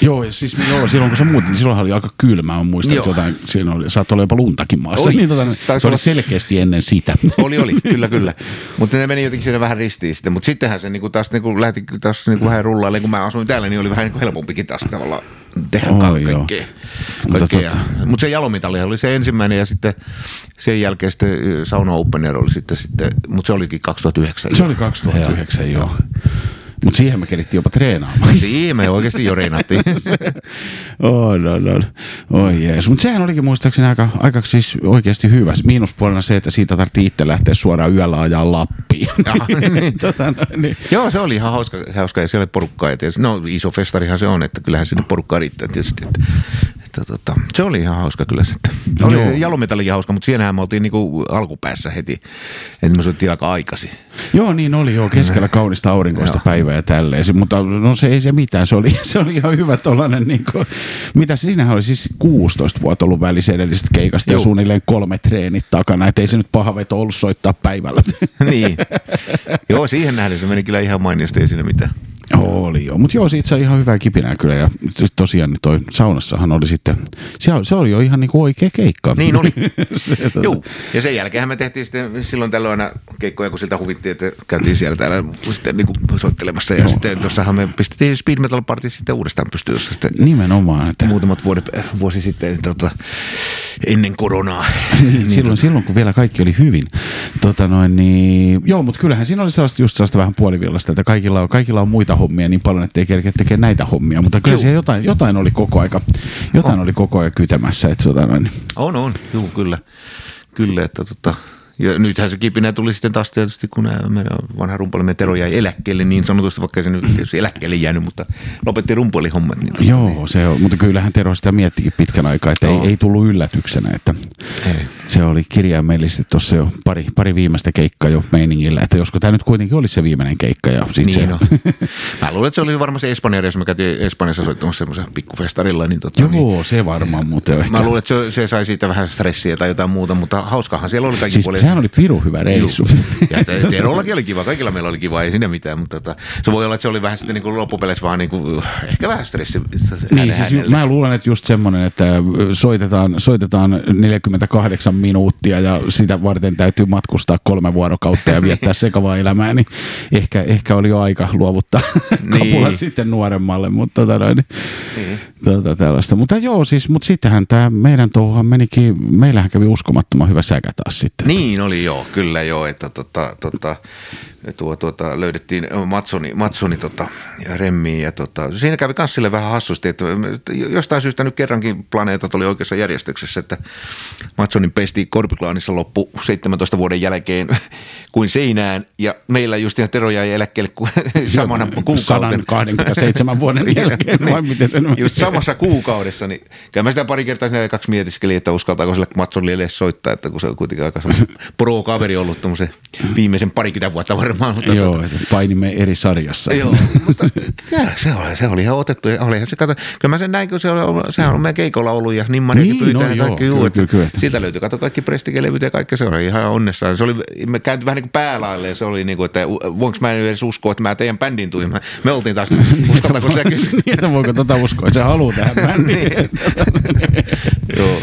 Joo, ja siis joo, silloin kun sä muutit, niin silloinhan oli aika kylmä. Mä muistan, että jotain, siinä oli, saattoi olla jopa luntakin maassa. Oli. Niin, tota, se oli olla- selkeästi ennen sitä. oli, oli, kyllä, kyllä. Mutta ne meni jotenkin siinä vähän ristiin sitten. Mutta sittenhän se niinku taas niinku lähti taas niinku vähän rullailemaan. Kun mä asuin täällä, niin oli vähän niinku helpompikin taas tavallaan tehdä joo. kaikkea. Mutta kaikkea. Mutta se jalomitalli oli se ensimmäinen ja sitten sen jälkeen sitten ö, Sauna Opener oli sitten, sitten mutta se olikin 2009. Se oli 2009, joo. Mutta siihen me kerittiin jopa treenaamaan. Siihen me oikeasti jo reinattiin. Oh, no, no. Oi jees. Mutta sehän olikin muistaakseni aika, aika siis oikeasti hyvä. Miinuspuolena se, että siitä tarvittiin itse lähteä suoraan yöllä ajaa Lappiin. Niin. tota, noin, niin. Joo, se oli ihan hauska, hauska ja siellä porukkaa. Ja tietysti, no iso festarihan se on, että kyllähän sinne porukkaa riittää tietysti. Että, että, tota, se oli ihan hauska kyllä sitten. Oli Joo. jalometallikin hauska, mutta siinähän me oltiin niinku alkupäässä heti. Että me soittiin aika aikaisin. Joo, niin oli joo, keskellä kaunista aurinkoista Joo. päivää ja tälleen. Mutta no se ei se mitään, se oli, se oli ihan hyvä tollanen, niin kuin, mitä siinähän oli siis 16 vuotta ollut välissä edellisestä keikasta ja Joo. suunnilleen kolme treenit takana, että ei se nyt paha veto ollut soittaa päivällä. niin. Joo, siihen nähden se meni kyllä ihan mainiosti, ei siinä mitään. Oli joo, mutta joo, siitä sai ihan hyvää kipinää kyllä ja tosiaan niin toi saunassahan oli sitten, se, se oli jo ihan niinku oikea keikka. Niin oli. se, tota, Joo, ja sen jälkeen me tehtiin sitten silloin tällöin aina keikkoja, kun siltä huvittiin, että käytiin siellä täällä sitten niin kuin soittelemassa. Ja sitten tuossahan me pistettiin Speed Metal Party sitten uudestaan pystyyn, jossa sitten Nimenomaan, että muutamat vuodet, vuosi sitten niin tota, ennen koronaa. niin, silloin, silloin, kun vielä kaikki oli hyvin. Tota noin, niin, joo, mutta kyllähän siinä oli sellaista, just sellaista vähän puolivillasta, että kaikilla on, kaikilla on muita hommia niin paljon, että ei kerkeä tekemään näitä hommia. Mutta kyllä Juu. siellä jotain, jotain oli koko aika, jotain oli koko ajan kytämässä. Että, noin, niin- On, on, joo, kyllä. Kyllä, että tota, ja nythän se kipinä tuli sitten taas tietysti, kun meidän vanha rumpalimme Tero jäi eläkkeelle niin sanotusti, vaikka se nyt tietysti eläkkeelle jäänyt, mutta lopetti rumpalihommat. Niin, Joo, se on, mutta kyllähän Tero sitä miettikin pitkän aikaa, että ei, Joo. ei tullut yllätyksenä, että Ei. se oli kirjaimellisesti tuossa jo pari, pari viimeistä keikkaa jo meiningillä, että josko tämä nyt kuitenkin olisi se viimeinen keikka ja sit Niin se, no. Mä luulen, että se oli varmaan se Espanja, jos me käytiin Espanjassa soittamassa semmoisen pikkufestarilla. Niin tota, niin, Joo, se varmaan muuten ehkä. Mä luulen, että se, se, sai siitä vähän stressiä tai jotain muuta, mutta hauskahan siellä oli kaikki Siis puolin. Sehän oli piru hyvä reissu. Ja te- Terollakin oli kiva, kaikilla meillä oli kiva, ei siinä mitään, mutta tota, se voi olla, että se oli vähän sitten niin kuin loppupeleissä vaan niin kuin, ehkä vähän stressi. Niin, siis ju- mä luulen, että just semmoinen, että soitetaan, soitetaan 48 minuuttia ja sitä varten täytyy matkustaa kolme vuorokautta ja viettää sekavaa elämää, niin ehkä, ehkä oli jo aika luovuttaa Niin. kapulat sitten nuoremmalle, mutta tota noin, niin. tota tällaista. Mutta joo, siis, mutta sittenhän tämä meidän touhuhan menikin, meillähän kävi uskomattoman hyvä säkä taas sitten. Niin oli joo, kyllä joo, että tota, tota, tuo, tuota, löydettiin Matsoni, Matsoni tota, ja Remmiin ja tota, siinä kävi kans sille vähän hassusti, että jostain syystä nyt kerrankin planeetat oli oikeassa järjestyksessä, että Matsonin pesti Korpiklaanissa loppu 17 vuoden jälkeen kuin seinään ja meillä just ihan Tero jäi eläkkeelle ku, samana kuukautena. 127 vuoden jälkeen, vai miten se nyt Just samassa kuukaudessa, niin kyllä mä sitä pari kertaa siinä kaksi mietiskelin, että uskaltaako sille Matsonille edes soittaa, että kun se on kuitenkin aika pro-kaveri ollut tuommoisen viimeisen parikymmentä vuotta varmaan. Mutta Joo, että painimme eri sarjassa. Joo, mutta kyllä, se oli, se oli ihan otettu. Ja olihan se, kato, kyllä mä sen näin, kun se oli, sehän on meidän keikolla ollut ja Nimmarikin Niin, pyytää no joo, kaikki kyllä, juu, että kyllä, kyllä. Siitä löytyi, kato kaikki prestigelevyt ja kaikki, se oli ihan onnessaan. Se oli, me kääntyi vähän niin kuin päälaille ja se oli niin kuin, että voinko mä en edes uskoa, että mä teidän bändin tuin. Me, oltiin taas, uskottako sä kysy? niin, että voiko tota uskoa, että se haluaa tähän bändiin. Joo,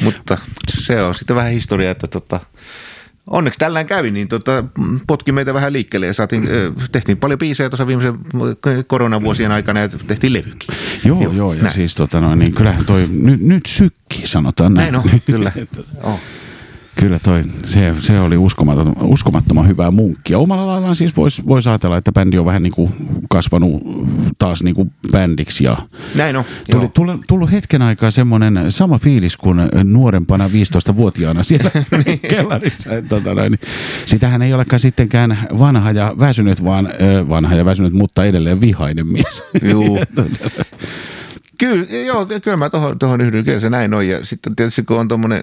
mutta se on sitten vähän historia, että tota, onneksi tällään kävi, niin tota, potki meitä vähän liikkeelle ja saatiin, tehtiin paljon biisejä tuossa viimeisen koronavuosien aikana ja tehtiin levykin. joo, joo, joo, ja näin. siis tota noin, niin kyllähän toi nyt, nyt sykki, sanotaan näin. Näin on, kyllä. Oh. Kyllä toi, se, se oli uskomaton, uskomattoman hyvää munkkia. Omalla laillaan siis voisi vois ajatella, että bändi on vähän niin kuin kasvanut taas niin kuin bändiksi. Ja Näin on, tuli, joo. tullut, tullut hetken aikaa semmoinen sama fiilis kuin nuorempana 15-vuotiaana siellä Niin. kellarissa. Tota noin, niin sitähän ei olekaan sittenkään vanha ja väsynyt, vaan vanha ja väsynyt, mutta edelleen vihainen mies. Juu. Kyllä, joo, kyllä mä tohon, tohon yhdyn, kyllä se näin on. Ja sitten tietysti kun on tuommoinen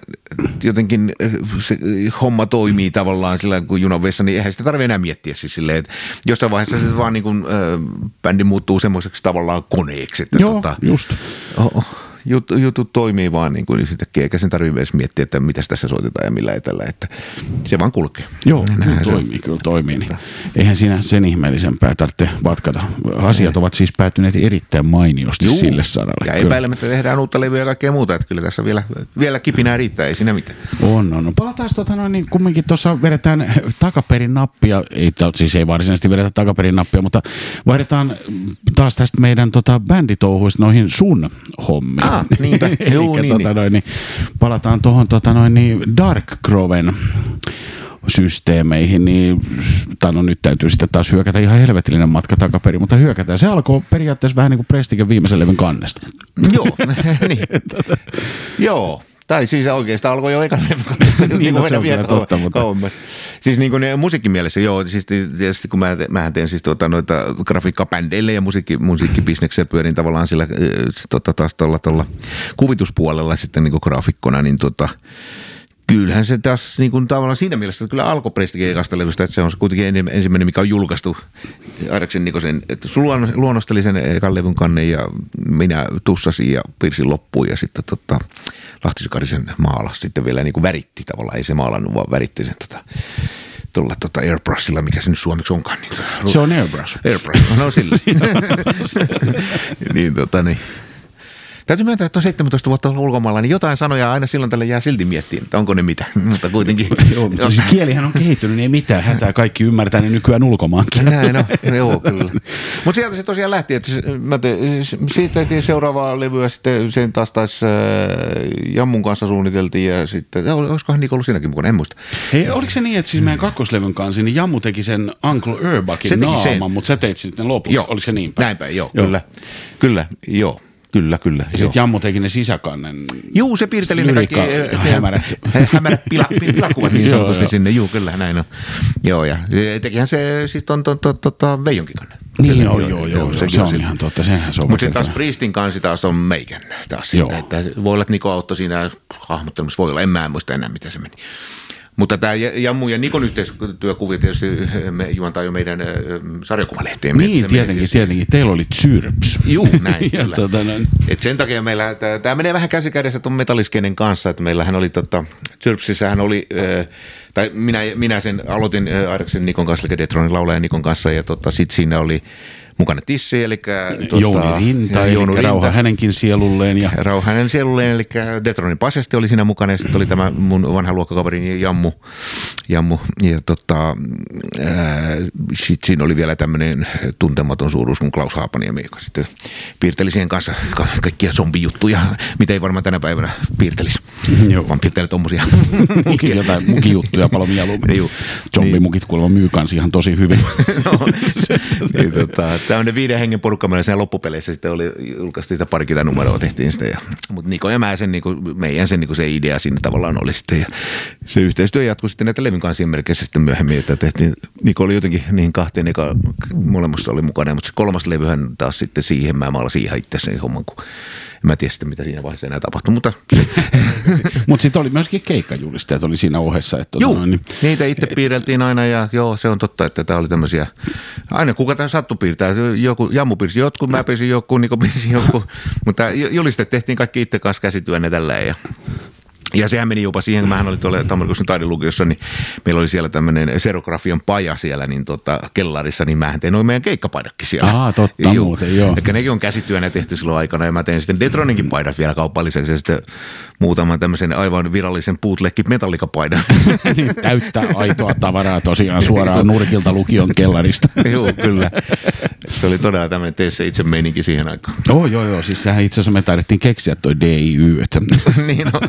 jotenkin eh, se homma toimii tavallaan sillä kun junan vessa, niin eihän sitä tarvitse enää miettiä siis silleen, että jossain vaiheessa se vaan niin kuin, äh, bändi muuttuu semmoiseksi tavallaan koneeksi. Että Joo, tota, just. oh, oh, jut, jutut toimii vaan niin kuin sitten eikä sen tarvitse edes miettiä, että mitä tässä soitetaan ja millä etellä, että se vaan kulkee. Joo, kyllä Näinhän se toimii, kyllä toimii. Niin. Eihän siinä sen ihmeellisempää tarvitse vatkata. Asiat ovat siis päättyneet erittäin mainiosti Juu. sille saralle. Ja Kyllä. epäilemättä tehdään uutta levyä ja kaikkea muuta, että kyllä tässä vielä, vielä kipinää riittää, ei siinä mitään. On, on. Palataan tota noin, niin kumminkin tuossa vedetään takaperin nappia, ei, siis ei varsinaisesti vedetä takaperin nappia, mutta vaihdetaan taas tästä meidän tota, bänditouhuista noihin sun hommiin. Ah, niinpä. Juu, niin, tota, niin. noin, niin, palataan tuohon tota, noin, niin Dark Groven systeemeihin, niin tai no nyt täytyy sitten taas hyökätä ihan helvetillinen matka takaperin, mutta hyökätään. Se alkoi periaatteessa vähän niin kuin Prestigen viimeisen levyn kannesta. Joo, niin. Joo. Tai siis oikeastaan alkoi jo ekan Niin, no, se on vielä totta, mutta- kauemmas. Siis niin kuin musiikkimielessä, joo, siis tietysti kun mä, mähän teen siis tuota, noita grafiikkabändeille ja musiikki, musiikkibisneksellä pyörin tavallaan sillä tota, taas tuolla, tuolla kuvituspuolella sitten niin kuin graafikkona, niin tota, Kyllähän se taas niin kuin tavallaan siinä mielessä, että kyllä alkoi Prestige ekasta levystä, että se on kuitenkin ensimmäinen, mikä on julkaistu. Airaksen Nikosen, että luon- luonnosteli sen ekan levyn kannen ja minä tussasin ja piirsin loppuun ja sitten tota, Lahti Karisen maalas sitten vielä niin kuin väritti tavallaan, ei se maalannut, vaan väritti sen tota, tuolla tota airbrushilla, mikä se nyt suomeksi onkaan. Niin, tota, Se on Airbrush. Airbrush, no sillä. niin tota niin. Täytyy myöntää, että on 17 vuotta ollut ulkomailla, niin jotain sanoja aina silloin tällä jää silti miettimään, että onko ne mitä, mutta kuitenkin. Joo, mutta siis kielihän on kehittynyt, niin ei mitään hätää. Kaikki ymmärtää niin nykyään ulkomaankin. Näin on, joo kyllä. Mutta sieltä se tosiaan lähti, että mä te, siitä tehtiin seuraavaa levyä, sitten sen taas taas äh, Jammun kanssa suunniteltiin ja sitten, ja olisikohan Niko ollut siinäkin mukana, en muista. Hei, oliko se niin, että siis meidän kakkoslevyn kanssa, niin Jammu teki sen Uncle Urbakin Se naaman, sen. mutta sä teit sitten loput. Joo, Oliko se niin päin? Näin päin, joo, joo. kyllä. Kyllä, joo. Kyllä, kyllä. Ja sitten Jammu teki ne sisäkannen. Juu, se piirteli ne kaikki Lyrikka- eh, hämärät. hämärät pila, pi- pilakuvat niin sanotusti sinne. Juu, kyllä näin on. Joo, ja tekihän se siis ton, ton, ton, ton, ton Veijonkin kanne. Niin, joo, joo, joo, sekin se on ihan totta, sehän se on Mutta sitten taas. Priestin kanssa taas on meikän taas sitten, että voi olla, että Niko auttoi siinä hahmottelemassa, voi olla, en mä muista enää, miten se meni. Mutta tämä Jammu ja Nikon yhteistyökuvia tietysti me juontaa jo meidän äh, sarjakuvalehteen. Niin, tietenkin, tietysti- tietenkin. Teillä oli Zyrps. Juu, näin ja kyllä. tota, noin, Et sen takia meillä, tämä menee vähän käsi kädessä tuon metalliskenen kanssa, että meillähän oli tota, Zyrpsissähän oli, äh, tai minä, minä sen aloitin äh, Airaksen Nikon kanssa, eli Detronin laulajan Nikon kanssa, ja tota, sitten siinä oli mukana Tissi, eli tota, Jouni Rinta, ja Jouni rauha Rinta. hänenkin sielulleen. Ja Rauha hänen sielulleen, eli Detronin Pasesti oli siinä mukana, ja sitten oli tämä mun vanha luokkakaverini Jammu, Jammu ja tota, sitten siinä oli vielä tämmöinen tuntematon suuruus kuin Klaus Haapaniemi, joka sitten piirteli siihen kanssa ka- kaikkia zombijuttuja, mitä ei varmaan tänä päivänä piirtelisi, Joo. vaan piirteli tommosia. jotain mukijuttuja paljon mieluummin. Juu. Zombimukit kuulemma myy kans ihan tosi hyvin. no, niin, tota, tämmöinen viiden hengen porukka meillä siinä loppupeleissä sitten oli, julkaistiin sitä parikymmentä numeroa tehtiin sitä. Mutta Niko ja mä sen, niin kuin, meidän sen, niin kuin se idea siinä tavallaan oli sitten. Ja se yhteistyö jatkui sitten näitä levyn kansien merkeissä sitten myöhemmin, että tehtiin, Niko oli jotenkin niihin kahteen, eka, molemmassa oli mukana, mutta se kolmas levyhän taas sitten siihen, mä maalasin ihan itse sen homman, kun mä tiedä sitten, mitä siinä vaiheessa enää tapahtui, mutta Mutta sitten oli myöskin keikkajulisteet oli siinä ohessa. Että tota Joo, noin, niin, niitä itse piirreltiin aina ja joo, se on totta, että tämä oli tämmöisiä, aina kuka tämä sattu piirtää, joku Jammu piirsi jotkut, mä piirsin joku, Niko piirsi joku, mutta julisteet tehtiin kaikki itse kanssa käsityönä ja tälleen ja ja sehän meni jopa siihen, kun mähän olin tuolla Tammerkoskun taidelukiossa, niin meillä oli siellä tämmöinen serografian paja siellä niin tota, kellarissa, niin mähän tein noin meidän keikkapaidatkin siellä. Aa, totta muuten, joo. Eli nekin on käsityönä tehty silloin aikana, ja mä tein sitten Detroninkin paidat vielä kaupalliseksi, ja sitten muutaman tämmöisen aivan virallisen bootlegin metallikapaidan. niin, täyttää aitoa tavaraa tosiaan suoraan Nurkilta lukion kellarista. joo, kyllä. Se oli todella tämmöinen tee se itse meininki siihen aikaan. Joo, joo, joo. Siis sehän itse asiassa me taidettiin keksiä toi DIY. Että niin on.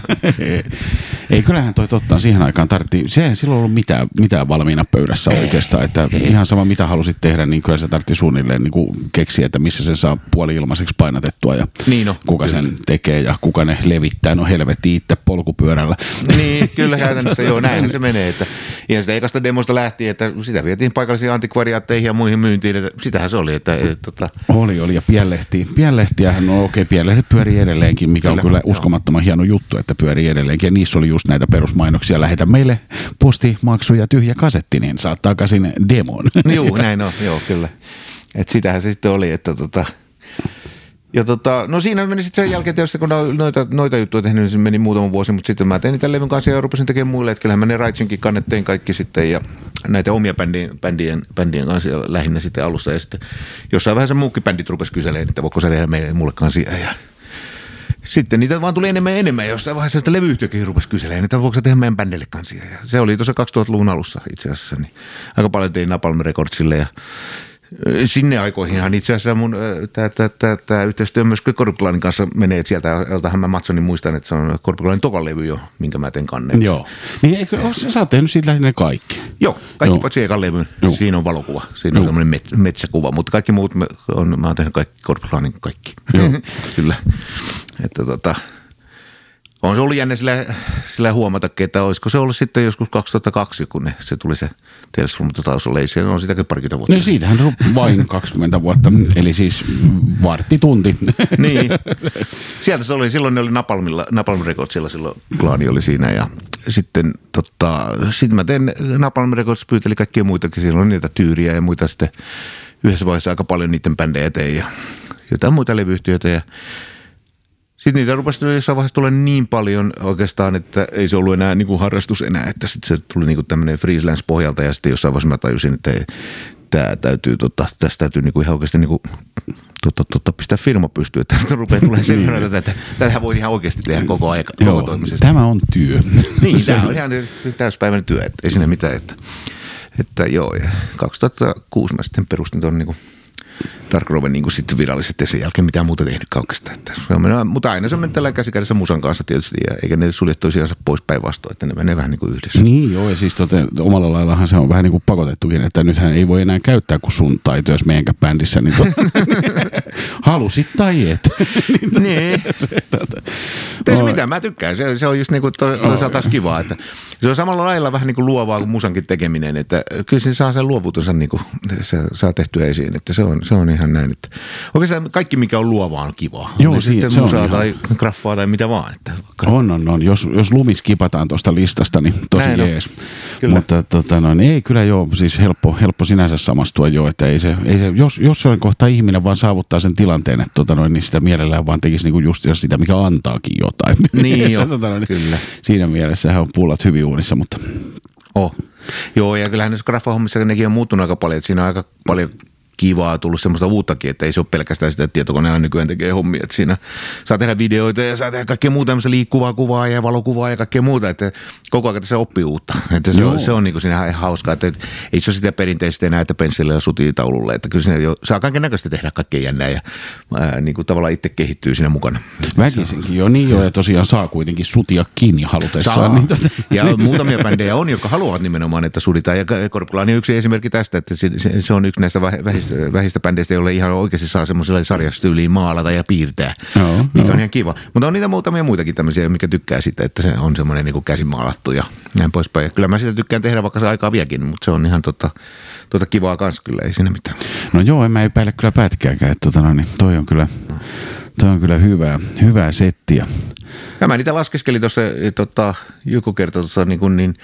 ei, kyllähän toi totta siihen aikaan tarvittiin, se ei silloin ollut mitään, mitään valmiina pöydässä oikeastaan, että ihan sama mitä halusit tehdä, niin kyllä se tarvitsi suunnilleen niin kuin keksiä, että missä sen saa puoli ilmaiseksi painatettua ja Niin on, kuka kyllä. sen tekee ja kuka ne levittää, no helvetti itse polkupyörällä. niin, kyllä käytännössä joo, näin se menee. Että ihan sitä ekasta demosta lähti, että sitä vietiin paikallisiin antikvariaatteihin ja muihin myyntiin. Että sitähän se oli, että, että, että Oli, oli ja pienlehti. Pienlehtiähän, no okei, pienlehti pyörii edelleenkin, mikä on Kyllä, kyllä joo. uskomattoman hieno juttu, että pyörii edelleenkin. Ja niissä oli just näitä perusmainoksia. Lähetä meille postimaksu ja tyhjä kasetti, niin saat takaisin demon. Joo, näin on, joo, kyllä. Et sitähän se sitten oli, että tota, ja tota, no siinä meni sitten sen jälkeen tietysti, kun no- noita, noita juttuja tehnyt, niin se meni muutama vuosi, mutta sitten mä tein niitä levyn kanssa ja rupesin tekemään muille, kyllähän mä ne Raitsinkin kannettein kaikki sitten ja näitä omia bändien, bändien, bändien kanssa ja lähinnä sitten alussa ja sitten jossain vaiheessa muukin bändit rupesi kyselemään, että voiko sä tehdä meille mulle kanssa ja sitten niitä vaan tuli enemmän ja enemmän, jossain vaiheessa sitä levyyhtiökin rupesi kyselemään, että voiko sä tehdä meidän bändille kanssa. Ja se oli tuossa 2000-luvun alussa itse asiassa, niin aika paljon tein Napalm Recordsille ja sinne aikoihinhan itse asiassa mun tämä yhteistyö myös Korpiklanin kanssa menee, että sieltä, joltahan mä Matsonin muistan, että se on Korpiklanin tokan levy jo, minkä mä teen kanneen. Joo. Niin eikö, oo- sä oot tehnyt siitä lähinnä kaikki. Joo, kaikki Joo. paitsi ekan levyn. Joo. Siinä on valokuva. Siinä on semmoinen met, metsäkuva, mutta kaikki muut me, on, mä oon tehnyt kaikki Korpiklanin kaikki. Joo. Kyllä. Että tota, on se ollut jännä sillä, sillä huomatakin, että olisiko se ollut sitten joskus 2002, kun ne, se tuli se the Thousand Lays. Se on sitäkin parikymmentä vuotta. No siitähän on vain 20 vuotta, eli siis vartti tunti. niin. Sieltä se oli, silloin ne oli Napalmilla, Napalm Recordsilla silloin klaani oli siinä ja sitten tota, sitten mä tein Napalm Records pyyteli kaikkia muitakin, siellä on niitä tyyriä ja muita sitten yhdessä vaiheessa aika paljon niiden bändejä tein ja jotain muita levyyhtiöitä ja sitten niitä rupesi jossain vaiheessa tulee niin paljon oikeastaan, että ei se ollut enää niin kuin harrastus enää, että sitten se tuli niin kuin tämmöinen freelance pohjalta ja sitten jossain vaiheessa mä tajusin, että ei, tämä täytyy, tota, tästä täytyy niin kuin ihan oikeasti niin kuin, tota, tota, pistää firma pystyyn, että tästä rupeaa tulemaan sen verran, että tätä, tätä voi ihan oikeasti tehdä koko koko Joo, tämä on työ. Niin, tämä on ihan täyspäiväinen työ, että ei siinä mitään, että, että joo, ja 2006 mä sitten perustin tuon niin Dark Roven niin sitten virallisesti ja sen jälkeen mitään muuta tehnyt oikeastaan. Että se on, mennyt- mutta aina se on mennyt tällä käsikädessä musan kanssa tietysti, ja eikä ne sulje toisiansa pois päinvastoin, että ne menee vähän niin kuin yhdessä. Niin joo, ja siis tote, omalla laillahan se on vähän niin kuin pakotettukin, että nythän ei voi enää käyttää kuin sun taitoja jos meidänkään bändissä, niin to, halusit tai et. Niin. Ei se mitään, mä tykkään. Se, se on just niin kuin to, toisaalta taas kivaa, että se on samalla lailla vähän niin kuin luovaa kuin musankin tekeminen, että kyllä se saa sen luovuutensa niin kuin, se saa tehtyä esiin, että se on, se on ihan näin, että oikeastaan kaikki mikä on luovaa on kivaa. Joo, Oli si- sitten se on musaa ihan- tai graffaa tai mitä vaan, että On, on, on. Jos, jos lumi skipataan tuosta listasta, niin tosi Näin on. jees. Kyllä. Mutta tota, no, niin ei kyllä joo, siis helppo, helppo sinänsä samastua jo, että ei se, ei se jos, jossain kohtaa ihminen vaan saavuttaa sen tilanteen, että tota, noin, niin sitä mielellään vaan tekisi niinku just sitä, mikä antaakin jotain. Niin jo, tota, noin, kyllä. Siinä mielessä on pullat hyvin uunissa, mutta Oh. Joo, ja kyllähän näissä graffahommissa nekin on muuttunut aika paljon, siinä on aika paljon kivaa tullut semmoista uuttakin, että ei se ole pelkästään sitä, että tietokoneella nykyään tekee hommia, että siinä saa tehdä videoita ja saa tehdä kaikkea muuta tämmöistä liikkuvaa kuvaa ja valokuvaa ja kaikkea muuta, että koko ajan tässä oppii uutta, että se Joo. on, se on niin kuin siinä ihan hauskaa, että ei se ole sitä perinteistä enää, että penssillä ja sutitaululle, että kyllä siinä jo, saa kaiken näköistä tehdä kaikkea jännää ja ää, niin kuin tavallaan itse kehittyy siinä mukana. väkisinkin jo niin jo, ja tosiaan saa kuitenkin sutia kiinni halutessaan. Saa. Niin, tota, Ja muutamia bändejä on, jotka haluavat nimenomaan, että suditaan. Ja Korpulaani on yksi esimerkki tästä, että se, se, se on yksi näistä väh- vähistä, vähistä bändeistä, joille ihan oikeasti saa semmoisella sarjastyyliin maalata ja piirtää. Mikä joo. on ihan kiva. Mutta on niitä muutamia muitakin tämmöisiä, mikä tykkää sitä, että se on semmoinen niin käsimaalattu ja näin poispäin. Ja kyllä mä sitä tykkään tehdä, vaikka se aikaa viekin, mutta se on ihan tota, tota kivaa kans kyllä, ei siinä mitään. No joo, en mä epäile kyllä pätkääkään, että tota, no, niin toi on kyllä, Tuo on kyllä hyvää, hyvää settiä. Ja mä niitä laskeskelin tuossa, tota, joku kertoi tuossa niin, kuin niin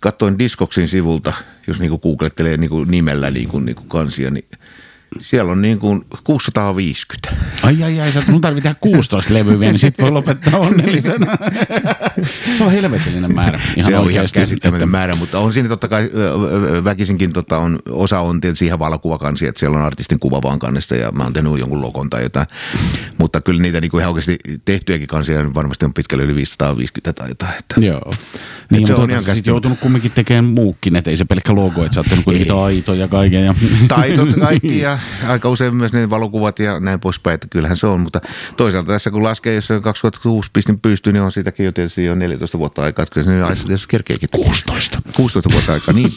katsoin Discoksin sivulta, jos niin kuin googlettelee niin kuin nimellä niin kuin, niin kuin kansia, niin siellä on niin kuin 650. Ai ai ai, sä, mun tarvii tehdä 16 levyä vielä, niin sit voi lopettaa onnellisena. Se on helvetillinen määrä. Ihan se on ihan käsittämätön että- määrä, mutta on siinä totta kai väkisinkin tota on, osa on tietysti ihan valokuvakansi, että siellä on artistin kuva vaan kannessa ja mä oon tehnyt jonkun logon tai jotain. Mutta kyllä niitä niinku ihan oikeasti tehtyjäkin kansia varmasti on pitkälle yli 550 tai jotain. Että. Joo. Niin, se on ihan sit käsittämätön. joutunut kumminkin tekemään muukin, että ei se pelkkä logo, että sä oot tehnyt kuitenkin taito ja kaiken. Ja... Taitot kaikki ja aika usein myös ne valokuvat ja näin poispäin, että kyllähän se on. Mutta toisaalta tässä kun laskee, jos se 2006 pistin pystyyn, niin on siitäkin jo tietysti jo 14 vuotta aikaa. Että kyllä se nyt aina jos kerkeekin. 16. 16 vuotta aikaa, niin.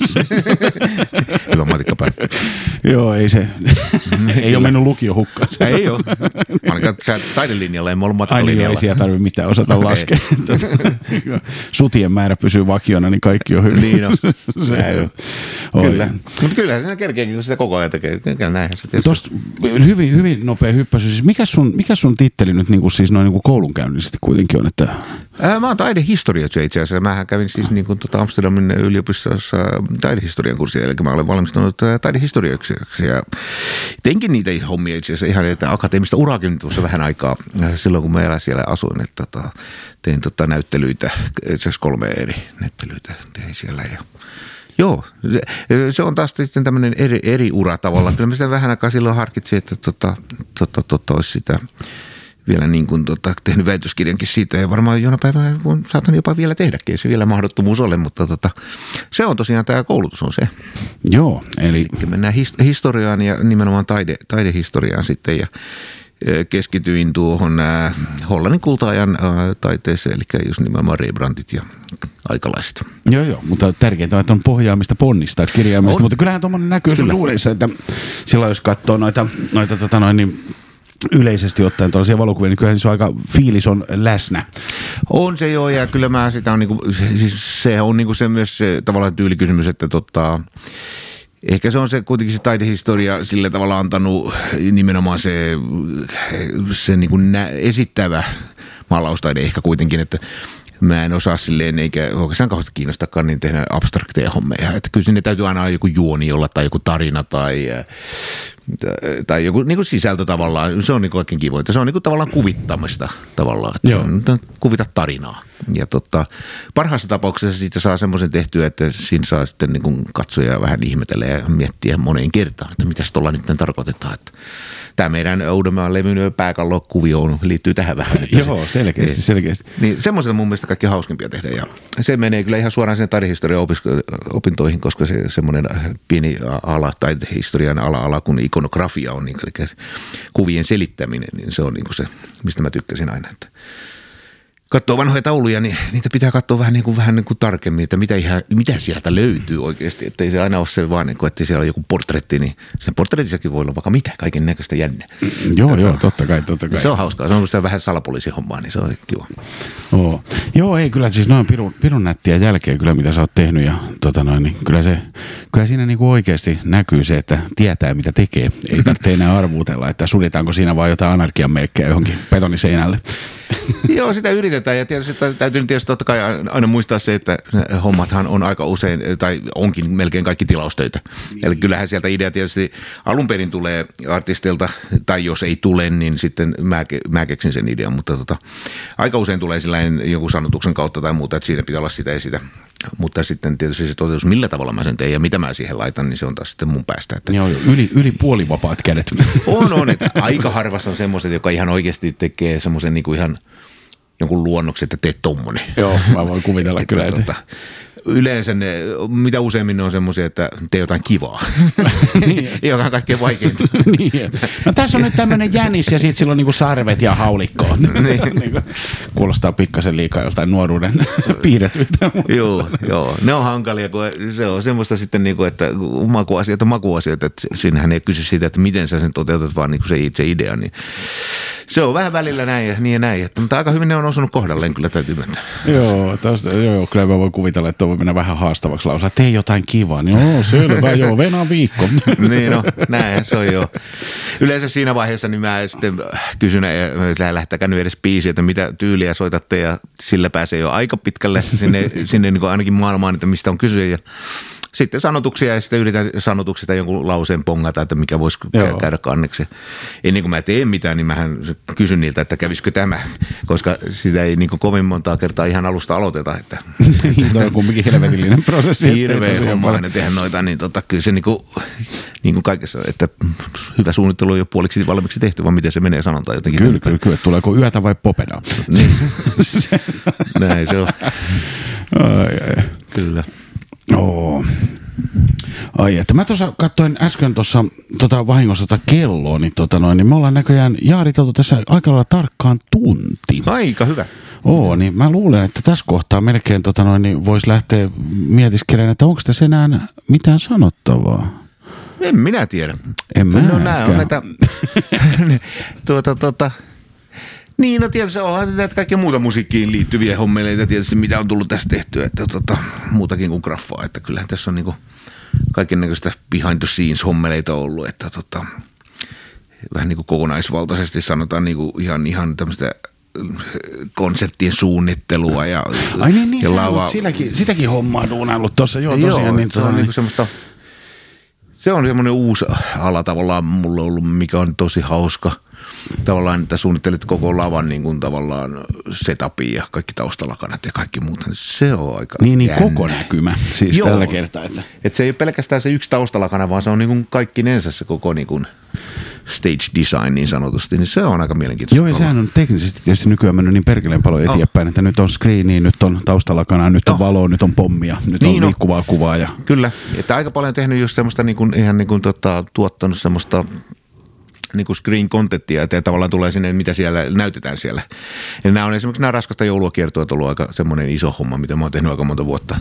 Hyvä matikkapäin. Joo, ei se, ei ole mennyt lukio hukkaan. Ei ole. Ainakaan sä taidelinjalla, emme ollut Aina ei tarvitse mitään osata laskea. Sutien määrä pysyy vakiona, niin kaikki on hyvin. Niin on. Se Näin on. Kyllä. Mutta kyllähän siinä kerkeekin, kun sitä koko ajan tekee. Kyllä näinhän se tietysti. Tuosta hyvin, hyvin nopea hyppäsy. Siis mikä, sun, mikä sun titteli nyt niin kuin, siis noin niin kuin koulunkäynnillisesti kuitenkin on? Että... Ää, mä oon taidehistorioitsija itse asiassa. Mähän kävin siis niin kuin tota Amsterdamin yliopistossa taidehistorian kurssia, eli mä olen valmistunut ää, taidehistorioitsijaksi. Ja teinkin niitä hommia itse asiassa ihan, että akateemista uraakin tuossa vähän aikaa silloin, kun mä asuin. Että tota, tein tota näyttelyitä, itse asiassa kolme eri näyttelyitä tein siellä ja Joo, se, se on taas sitten tämmöinen eri, eri ura tavallaan. Kyllä mä sitä vähän aikaa silloin harkitsin, että tota, tota, tota, olisi sitä vielä niin kuin tota, tehnyt väitöskirjankin siitä ja varmaan jona päivänä voin- saatan jopa vielä tehdäkin, ei se vielä mahdottomuus ole, mutta tota, se on tosiaan tämä koulutus on se. Joo, eli Eli mennään his- historiaan ja nimenomaan taide, taidehistoriaan sitten ja keskityin tuohon Hollannin kulta-ajan taiteeseen, eli just nimenomaan Rembrandtit ja aikalaiset. Joo, joo, mutta tärkeintä on, että on pohjaamista ponnista. On. Mutta kyllähän tuommoinen näkyy sun duunissa, että silloin jos katsoo noita, noita tota noin, niin yleisesti ottaen tuollaisia valokuvia, niin kyllähän se on aika fiilis on läsnä. On se joo, ja kyllä mä sitä on, niinku, se, siis se on niinku se myös se tavallaan tyylikysymys, että tota, ehkä se on se kuitenkin se taidehistoria sillä tavalla antanut nimenomaan se, se niinku nä, esittävä maalaustaide ehkä kuitenkin, että mä en osaa silleen, eikä oikeastaan kauheasti kiinnostakaan niin tehdä abstrakteja hommia. Että kyllä sinne täytyy aina olla joku juoni olla tai joku tarina tai, äh, tai joku niin kuin sisältö tavallaan. Se on niin kaikkein kivointa. Se on niin kuin tavallaan kuvittamista tavallaan. Että se Joo. on, kuvita tarinaa. Ja tota, parhaassa tapauksessa siitä saa semmoisen tehtyä, että siinä saa sitten niin kuin katsoja vähän ihmetellä ja miettiä moneen kertaan, että mitä tuolla nyt tarkoitetaan. Että tämä meidän Uudenmaan levyn pääkallokuvio on, liittyy tähän vähän. Että Joo, selkeästi, selkeästi. Niin semmoiset on mun mielestä kaikki hauskimpia tehdä ja se menee kyllä ihan suoraan sen taidehistorian opintoihin, koska se semmoinen pieni ala, taidehistorian ala-ala, kun ikonografia on, niin, eli kuvien selittäminen, niin se on niin kuin se, mistä mä tykkäsin aina, että katsoo vanhoja tauluja, niin niitä pitää katsoa vähän, niin kuin, vähän niin kuin tarkemmin, että mitä, ihan, mitä sieltä löytyy oikeasti. Että ei se aina ole se vaan, niin kuin, että siellä on joku portretti, niin sen portretissakin voi olla vaikka mitä, kaiken näköistä jännä. Joo, joo, totta kai, totta kai. Se on hauskaa, se on sitä vähän salapoliisihommaa, niin se on kiva. Oo. Joo, ei kyllä siis noin pirun, pirun nättiä jälkeen kyllä mitä sä oot tehnyt ja tota noin, niin kyllä, se, kyllä siinä niinku oikeasti näkyy se, että tietää mitä tekee. Ei tarvitse enää arvuutella, että suljetaanko siinä vaan jotain anarkian merkkejä johonkin betoniseinälle. Joo, sitä yritetään ja tietysti tä- täytyy tietysti totta kai aina muistaa se, että hommathan on aika usein, tai onkin melkein kaikki tilaustöitä. Eli kyllähän sieltä idea tietysti alun perin tulee artistilta, tai jos ei tule, niin sitten mä, mä keksin sen idean, mutta tota, aika usein tulee sellainen joku sanotuksen kautta tai muuta, että siinä pitää olla sitä ja sitä. Mutta sitten tietysti se toteutus, millä tavalla mä sen teen ja mitä mä siihen laitan, niin se on taas sitten mun päästä. Että Joo, joo, yli, yli puolivapaat kädet. on, on, että aika harvassa on semmoiset, joka ihan oikeasti tekee semmoisen niin kuin ihan jonkun luonnoksen, että tee tommonen. joo, mä voin kuvitella kyllä. Että, Että, tota, yleensä ne, mitä useimmin ne on semmoisia, että tee jotain kivaa. Joka on kaikkein vaikeinta. niin, no tässä on nyt tämmöinen jänis ja sitten sillä on niinku sarvet ja haulikko. Niinku, Kuulostaa pikkasen liikaa joltain nuoruuden piirretyiltä. mutta- joo, joo, ne on hankalia, kun se on semmoista sitten, niin kuin, että makuasioita, makuasioita, että siinähän ei kysy siitä, että miten sä sen toteutat, vaan niin kuin se itse idea, niin se on vähän välillä näin ja niin ja näin, että, mutta aika hyvin ne on osunut kohdalleen, kyllä täytyy myöntää. Joo, tosta, joo, joo, kyllä mä voin kuvitella, että voi mennä vähän haastavaksi lausua. Tee jotain kivaa. Niin, joo, selvä, joo, venaa viikko. niin no, näin se on jo. Yleensä siinä vaiheessa niin mä sitten kysyn, että lähtäkää nyt edes biisi, että mitä tyyliä soitatte ja sillä pääsee jo aika pitkälle sinne, sinne niin kuin ainakin maailmaan, että mistä on kysyä. Ja sitten sanotuksia ja sitten yritän sanotuksista jonkun lauseen pongata, että mikä voisi Joo. käydä kanneksi. Ennen kuin mä teen mitään, niin mähän kysyn niiltä, että kävisikö tämä, koska sitä ei niin kovin montaa kertaa ihan alusta aloiteta. Että Niin, Tuo on kumminkin helvetillinen prosessi. hirveä homma aina tehdä noita, niin tota, kyllä se niin kuin, niin kuin kaikessa, että hyvä suunnittelu on jo puoliksi valmiiksi tehty, vaan miten se menee sanontaan jotenkin. Kyllä, kyllä, kyllä. Tuleeko yötä vai popeda? Niin. Näin se on, Ai, ai. kyllä. Oo. Ai, että mä tuossa katsoin äsken tuossa tota vahingossa tota kelloa, niin, tota noin, niin me ollaan näköjään jaariteltu tässä aika lailla tarkkaan tunti. Aika hyvä. Oo, niin mä luulen, että tässä kohtaa melkein tota noin, niin voisi lähteä mietiskelemään, että onko tässä enää mitään sanottavaa. En minä tiedä. En No mäkään. nämä on näitä, tuota, tuota, niin, no tietysti onhan näitä kaikkia muuta musiikkiin liittyviä hommeleita tietysti, mitä on tullut tästä tehtyä, että tota, muutakin kuin graffaa, että kyllähän tässä on niinku kaiken näköistä behind the scenes hommeleita ollut, että tota, vähän niin kuin kokonaisvaltaisesti sanotaan niin kuin ihan, ihan tämmöistä konserttien suunnittelua ja, Ai niin, niin ja lava- oot silläkin, sitäkin hommaa duunaillut tuossa, joo, tosiaan. Joo, niin, se on niinku semmoista, se on semmoinen uusi ala tavallaan mulle ollut, mikä on tosi hauska. Tavallaan, että suunnittelet koko lavan niin kuin tavallaan setupia ja kaikki taustalakanat ja kaikki muuta. niin Se on aika niin, niin koko näkymä siis Joo. tällä kertaa. Että. Et se ei ole pelkästään se yksi taustalakana, vaan se on niin kuin kaikkinensa se koko niin kuin stage design niin sanotusti. Niin se on aika mielenkiintoista. Joo, ja sehän on teknisesti tietysti nykyään mennyt niin perkeleen paljon eteenpäin, että nyt on screeni, nyt on taustalakana, nyt on Oh. valoa, nyt on pommia, nyt Niin on on. liikkuvaa kuvaa. Ja... Kyllä, että aika paljon tehnyt just semmoista niin kuin, ihan niin kuin tota, tuottanut semmoista niin kuin screen contenttia, että tavallaan tulee sinne, mitä siellä näytetään siellä. Ja nämä on esimerkiksi nämä raskasta joulua kiertueet ollut aika semmoinen iso homma, mitä mä oon tehnyt aika monta vuotta.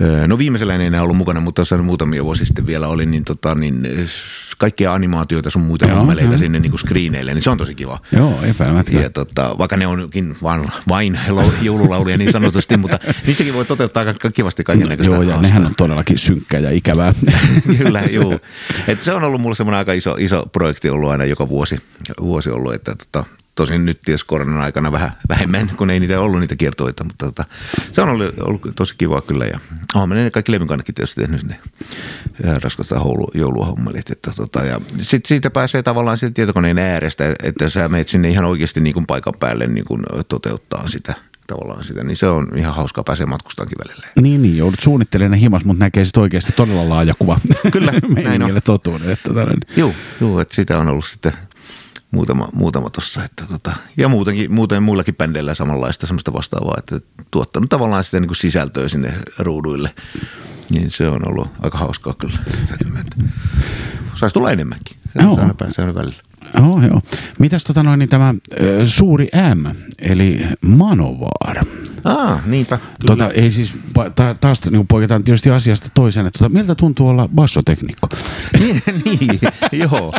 Öö, No viimeisellä en enää ollut mukana, mutta tuossa muutamia vuosia sitten vielä oli, niin, tota, niin kaikkia animaatioita sun muita hommeleita sinne niin screeneille, niin se on tosi kiva. Joo, epäilemättä. Ja tota, vaikka ne onkin vain, vain lau- joululauluja niin sanotusti, mutta niissäkin voi toteuttaa aika kivasti kaiken näköistä Joo, ja nehän on todellakin synkkää ja ikävää. Kyllä, joo. Et se on ollut mulle semmoinen aika iso, iso projekti ollut aina joka vuosi, vuosi ollut, että tota, tosin nyt tietysti koronan aikana vähän vähemmän, kun ei niitä ollut niitä kiertoita, mutta tota, se on ollut, ollut tosi kiva kyllä ja olen ne kaikki levyn kannatkin tietysti tehnyt ne raskasta joulu- jouluhommelit, että tota, ja sit siitä pääsee tavallaan siitä tietokoneen äärestä, että sä meet sinne ihan oikeasti niin kuin paikan päälle niin kuin toteuttaa sitä tavallaan sitä, niin se on ihan hauskaa pääsee matkustaankin välillä. niin, niin, joudut suunnittelemaan ne himas, mutta näkee sitten oikeasti todella laaja kuva. Kyllä, näin on. Totuuden. Että Joo, joo että sitä on ollut sitten muutama, muutama tossa. Että tota, ja muutenkin, muuten muillakin bändeillä samanlaista semmoista vastaavaa, että tuottanut tavallaan sitä niin kuin sisältöä sinne ruuduille. Niin se on ollut aika hauskaa kyllä. Saisi tulla enemmänkin. Se on aina pääsee aina välillä. Joo, joo. Mitäs tota noin, niin tämä ö, suuri M, eli Manovar. Ah, niinpä. Tota, ei siis, ta- taas niin poiketaan tietysti asiasta toiseen, että tota, miltä tuntuu olla bassoteknikko? niin, niin, joo.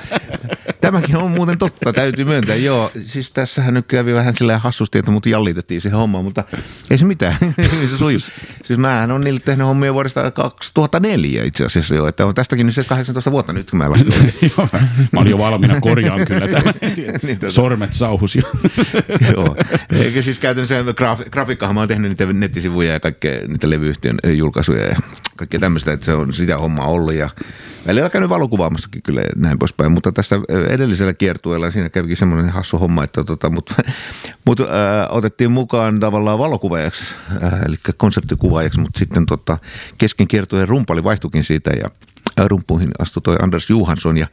Tämäkin on muuten totta, täytyy myöntää. Joo, siis tässähän nyt kävi vähän sillä hassusti, että mut jallitettiin siihen hommaan, mutta ei se mitään. se sujuu. Siis mähän on niille tehnyt hommia vuodesta 2004 itse asiassa jo, että on tästäkin nyt se 18 vuotta nyt, kun mä lasken. Joo, mä olin jo valmiina korjaan kyllä täällä. Niin, tota. Sormet sauhus jo. Joo. Eikä siis käytännössä graf- grafiikkahan mä oon tehnyt niitä nettisivuja ja kaikkea niitä levyyhtiön julkaisuja ja kaikkea tämmöistä, että se on sitä hommaa ollut ja välillä käynyt valokuvaamassakin kyllä näin poispäin, mutta tässä edellisellä kiertueella siinä kävikin semmoinen hassu homma, että tota, mut, mut, äh, otettiin mukaan tavallaan valokuvaajaksi, äh, eli konserttikuvaajaksi, mutta sitten tota, kesken kiertueen rumpali vaihtuikin siitä ja rumpuihin astui toi Anders Johansson ja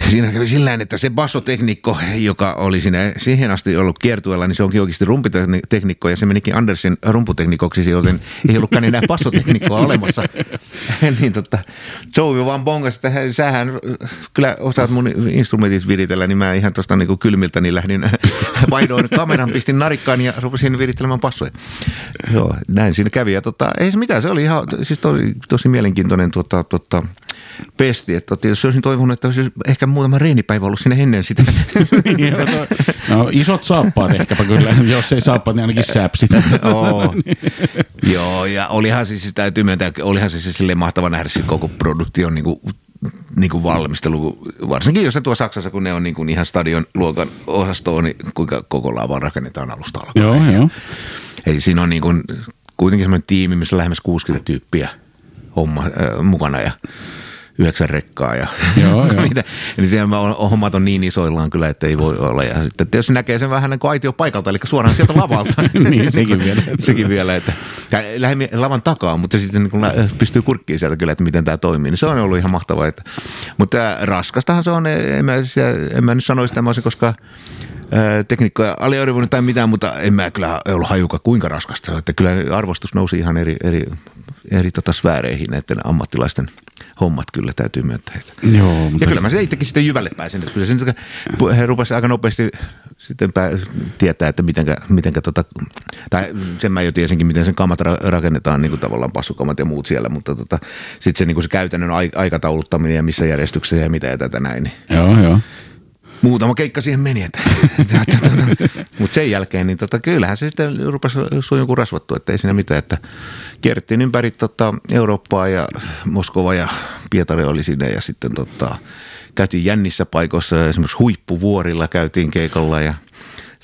Siinä kävi sillä että se bassoteknikko, joka oli siinä siihen asti ollut kiertueella, niin se onkin oikeasti rumputeknikko ja se menikin Andersin rumputeknikoksi, joten ei ollutkaan enää bassoteknikkoa olemassa. niin tota, Joey vaan bongasi, että sähän kyllä osaat mun instrumentit viritellä, niin mä ihan tuosta niin kylmiltä niin lähdin, vaihdoin kameran, pistin narikkaan ja rupesin virittelemään bassoja. Joo, näin siinä kävi ja tota, ei se mitään, se oli ihan siis tosi, tosi mielenkiintoinen tota, tota, pesti. Että tietysti olisin toivonut, että olisi ehkä muutama reenipäivä ollut sinne ennen sitä. Niin, no, isot saappaat ehkäpä kyllä, jos ei saappaat, niin ainakin säpsit. Oo. Joo, ja olihan siis, täytyy myöntää, olihan siis silleen mahtava nähdä se koko produktion niin kuin niin kuin valmistelu, varsinkin jos se tuo Saksassa, kun ne on niin kuin ihan stadion luokan osastoa, niin kuinka koko lava rakennetaan alusta alkaen. Joo, joo. Eli siinä on niin kuin, kuitenkin semmoinen tiimi, missä on lähemmäs 60 tyyppiä homma, äh, mukana ja yhdeksän rekkaa ja Joo, joo. Eli siellä on, hommat on niin isoillaan kyllä, että ei voi olla. Ja sitten tietysti näkee sen vähän niin kuin aitio paikalta, eli suoraan sieltä lavalta. Niin, sekin vielä. sekin vielä, että lähemmin lavan takaa, mutta sitten niin kun pystyy kurkkiin sieltä kyllä, että miten tämä toimii, niin se on ollut ihan mahtavaa. Että, mutta raskastahan se on, en mä, en mä nyt sanoisi, että mä olisin koskaan tekniikkoja aliarvioinut tai mitään, mutta en mä kyllä ollut hajuka kuinka raskasta. Että kyllä arvostus nousi ihan eri, eri, eri tota sfääreihin näiden ammattilaisten hommat kyllä täytyy myöntää. Joo, mutta... Ja kyllä mä se itsekin sitten jyvälle pääsin. Että kyllä se, he rupesivat aika nopeasti sitten pää, tietää, että mitenkä, mitenkä tota, tai sen mä jo tiesinkin, miten sen kamat rakennetaan, niin kuin tavallaan passukamat ja muut siellä, mutta tota, sitten se, niin kuin se käytännön aikatauluttaminen ja missä järjestyksessä ja mitä ja tätä näin. Niin Joo, joo muutama keikka siihen meni. Mutta sen jälkeen, niin tota, kyllähän se sitten rupesi sujun kuin rasvattu, että ei siinä mitään. Että kierrettiin ympäri tota, Eurooppaa ja Moskova ja Pietari oli sinne ja sitten tota, käytiin jännissä paikoissa, esimerkiksi huippuvuorilla käytiin keikalla ja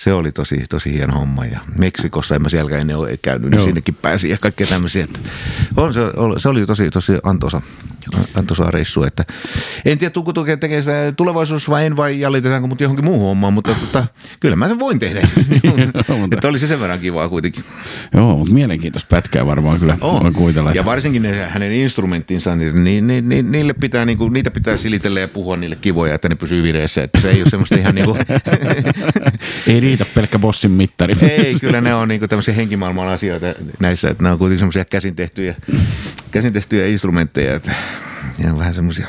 se oli tosi, tosi hieno homma. Ja Meksikossa en mä siellä ennen ole käynyt, niin Joo. sinnekin pääsi ja kaikkea tämmöisiä. Että on, se, se oli tosi, tosi antoisa, antoisa reissu. Että en tiedä, tuko tekee se tulevaisuus vai en vai jäljitetaanko mut johonkin muuhun hommaan, mutta tota, kyllä mä sen voin tehdä. että oli se sen verran kivaa kuitenkin. Joo, mutta mielenkiintoista pätkää varmaan kyllä on. kuitella. Ja varsinkin ne, hänen instrumenttinsa, niin, niin, niin, niin niille pitää, niin kuin, niitä pitää silitellä ja puhua niille kivoja, että ne pysyy vireessä. Että se ei ole semmoista ihan niin kuin... ei riitä pelkkä bossin mittari. Ei, kyllä ne on niin tämmöisiä henkimaailman asioita näissä, että ne on kuitenkin semmoisia käsin tehtyjä, käsin tehtyjä instrumentteja, että ja vähän semmoisia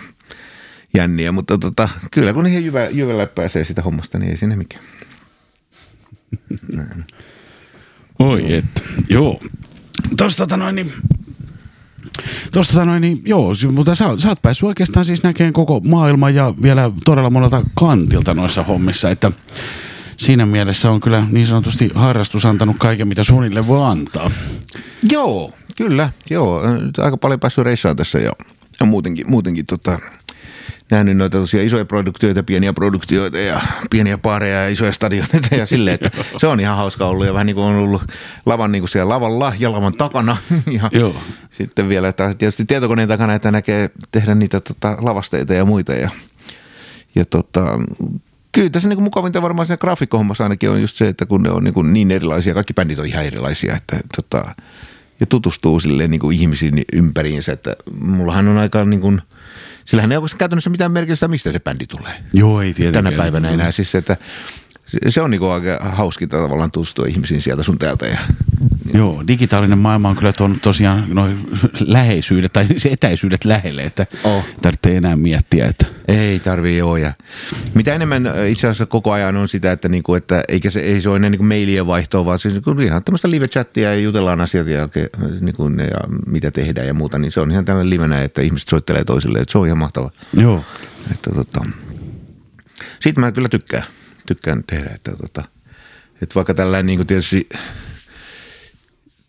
jänniä, mutta tota, kyllä kun niihin jyvä, jyvällä pääsee sitä hommasta, niin ei sinne mikään. Näin. Oi että, joo. Tuosta tota noin, niin Tuosta tota noin, niin, joo, mutta sä, sä oot päässyt oikeastaan siis näkemään koko maailman ja vielä todella monelta kantilta noissa hommissa, että siinä mielessä on kyllä niin sanotusti harrastus antanut kaiken, mitä suunnille voi antaa. Joo, kyllä. Joo, aika paljon päässyt reissaan tässä jo. Ja muutenkin, muutenkin tota, nähnyt noita tosiaan isoja produktioita, pieniä produktioita ja pieniä paareja ja isoja stadioneita ja silleen, että se on ihan hauska ollut ja vähän niin kuin on ollut lavan niin kuin siellä lavalla ja lavan takana ja Joo. sitten vielä että tietysti tietokoneen takana, että näkee tehdä niitä tota, lavasteita ja muita ja, ja tota, Kyllä tässä niin mukavinta varmaan siinä graafikkohommassa ainakin on just se, että kun ne on niin, kuin niin erilaisia, kaikki bändit on ihan erilaisia, että tota, ja tutustuu silleen niin kuin ihmisiin ympäriinsä, että mullahan on aika niin kuin, sillähän ei ole käytännössä mitään merkitystä, mistä se bändi tulee. Joo, ei tietenkään. Tänä päivänä enää siis, että se on niinku aika hauskinta tavallaan tutustua ihmisiin sieltä sun täältä. Ja, niin. Joo, digitaalinen maailma on kyllä tuonut tosiaan noin läheisyydet tai se etäisyydet lähelle, että oh. tarvitsee enää miettiä. Että. Ei tarvii joo. Ja mitä enemmän itse asiassa koko ajan on sitä, että, niinku, että eikä se, ei se ole enää niinku mailien vaihtoa, vaan siis niinku ihan tämmöistä live-chattia ja jutellaan asiat ja, niinku, ja mitä tehdään ja muuta, niin se on ihan tällainen livenä, että ihmiset soittelee toisilleen, että se on ihan mahtava. Joo. Että, tota, siitä mä kyllä tykkään tykkään tehdä. Että, tota, että vaikka tällainen niin kuin tietysti,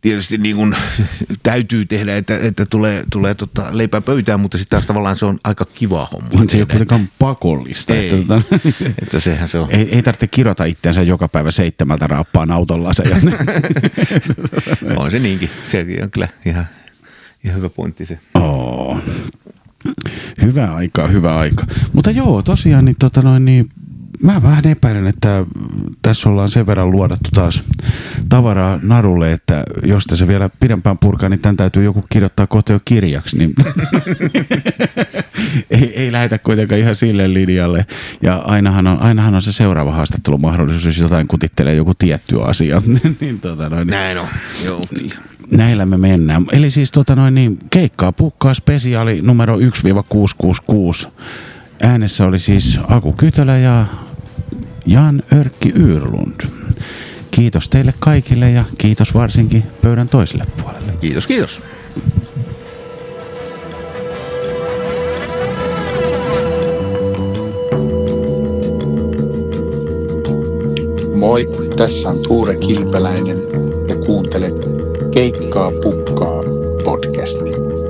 tietysti niin kuin täytyy tehdä, että, että tulee, tulee tota leipää pöytään, mutta sitten taas tavallaan se on aika kiva homma. Se ei ole kuitenkaan pakollista. Ei, että, tota, että sehän se on. Ei, ei tarvitse kirota itseänsä joka päivä seitsemältä raappaan autolla se. on se niinkin. Se on kyllä ihan, ihan hyvä pointti se. Oh. Hyvä aika, hyvä aika. Mutta joo, tosiaan niin, tota noin, niin mä vähän epäilen, että tässä ollaan sen verran luodattu taas tavaraa narulle, että jos se vielä pidempään purkaa, niin tämän täytyy joku kirjoittaa kohta jo kirjaksi. Niin ei, ei lähetä kuitenkaan ihan sille linjalle. Ja ainahan on, ainahan on se seuraava haastattelumahdollisuus, jos jotain kutittelee joku tietty asia. niin, tota noin, niin, Näin on, joo Näillä me mennään. Eli siis tota noin, niin, keikkaa pukkaa spesiaali numero 1-666. Äänessä oli siis Aku Kytölä ja Jan Örkki Yrlund. Kiitos teille kaikille ja kiitos varsinkin pöydän toiselle puolelle. Kiitos, kiitos. Moi, tässä on Tuure Kilpeläinen ja kuuntelet Keikkaa pukkaa podcastia.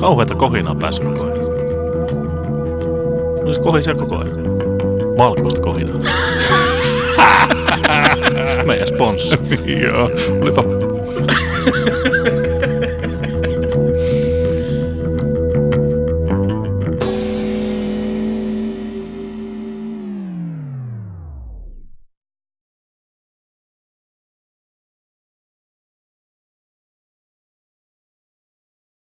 Kauheita kohinaa päässä koko ajan. No se kohisee koko ajan. Valkoista kohinaa. Meidän sponssi. Joo, olipa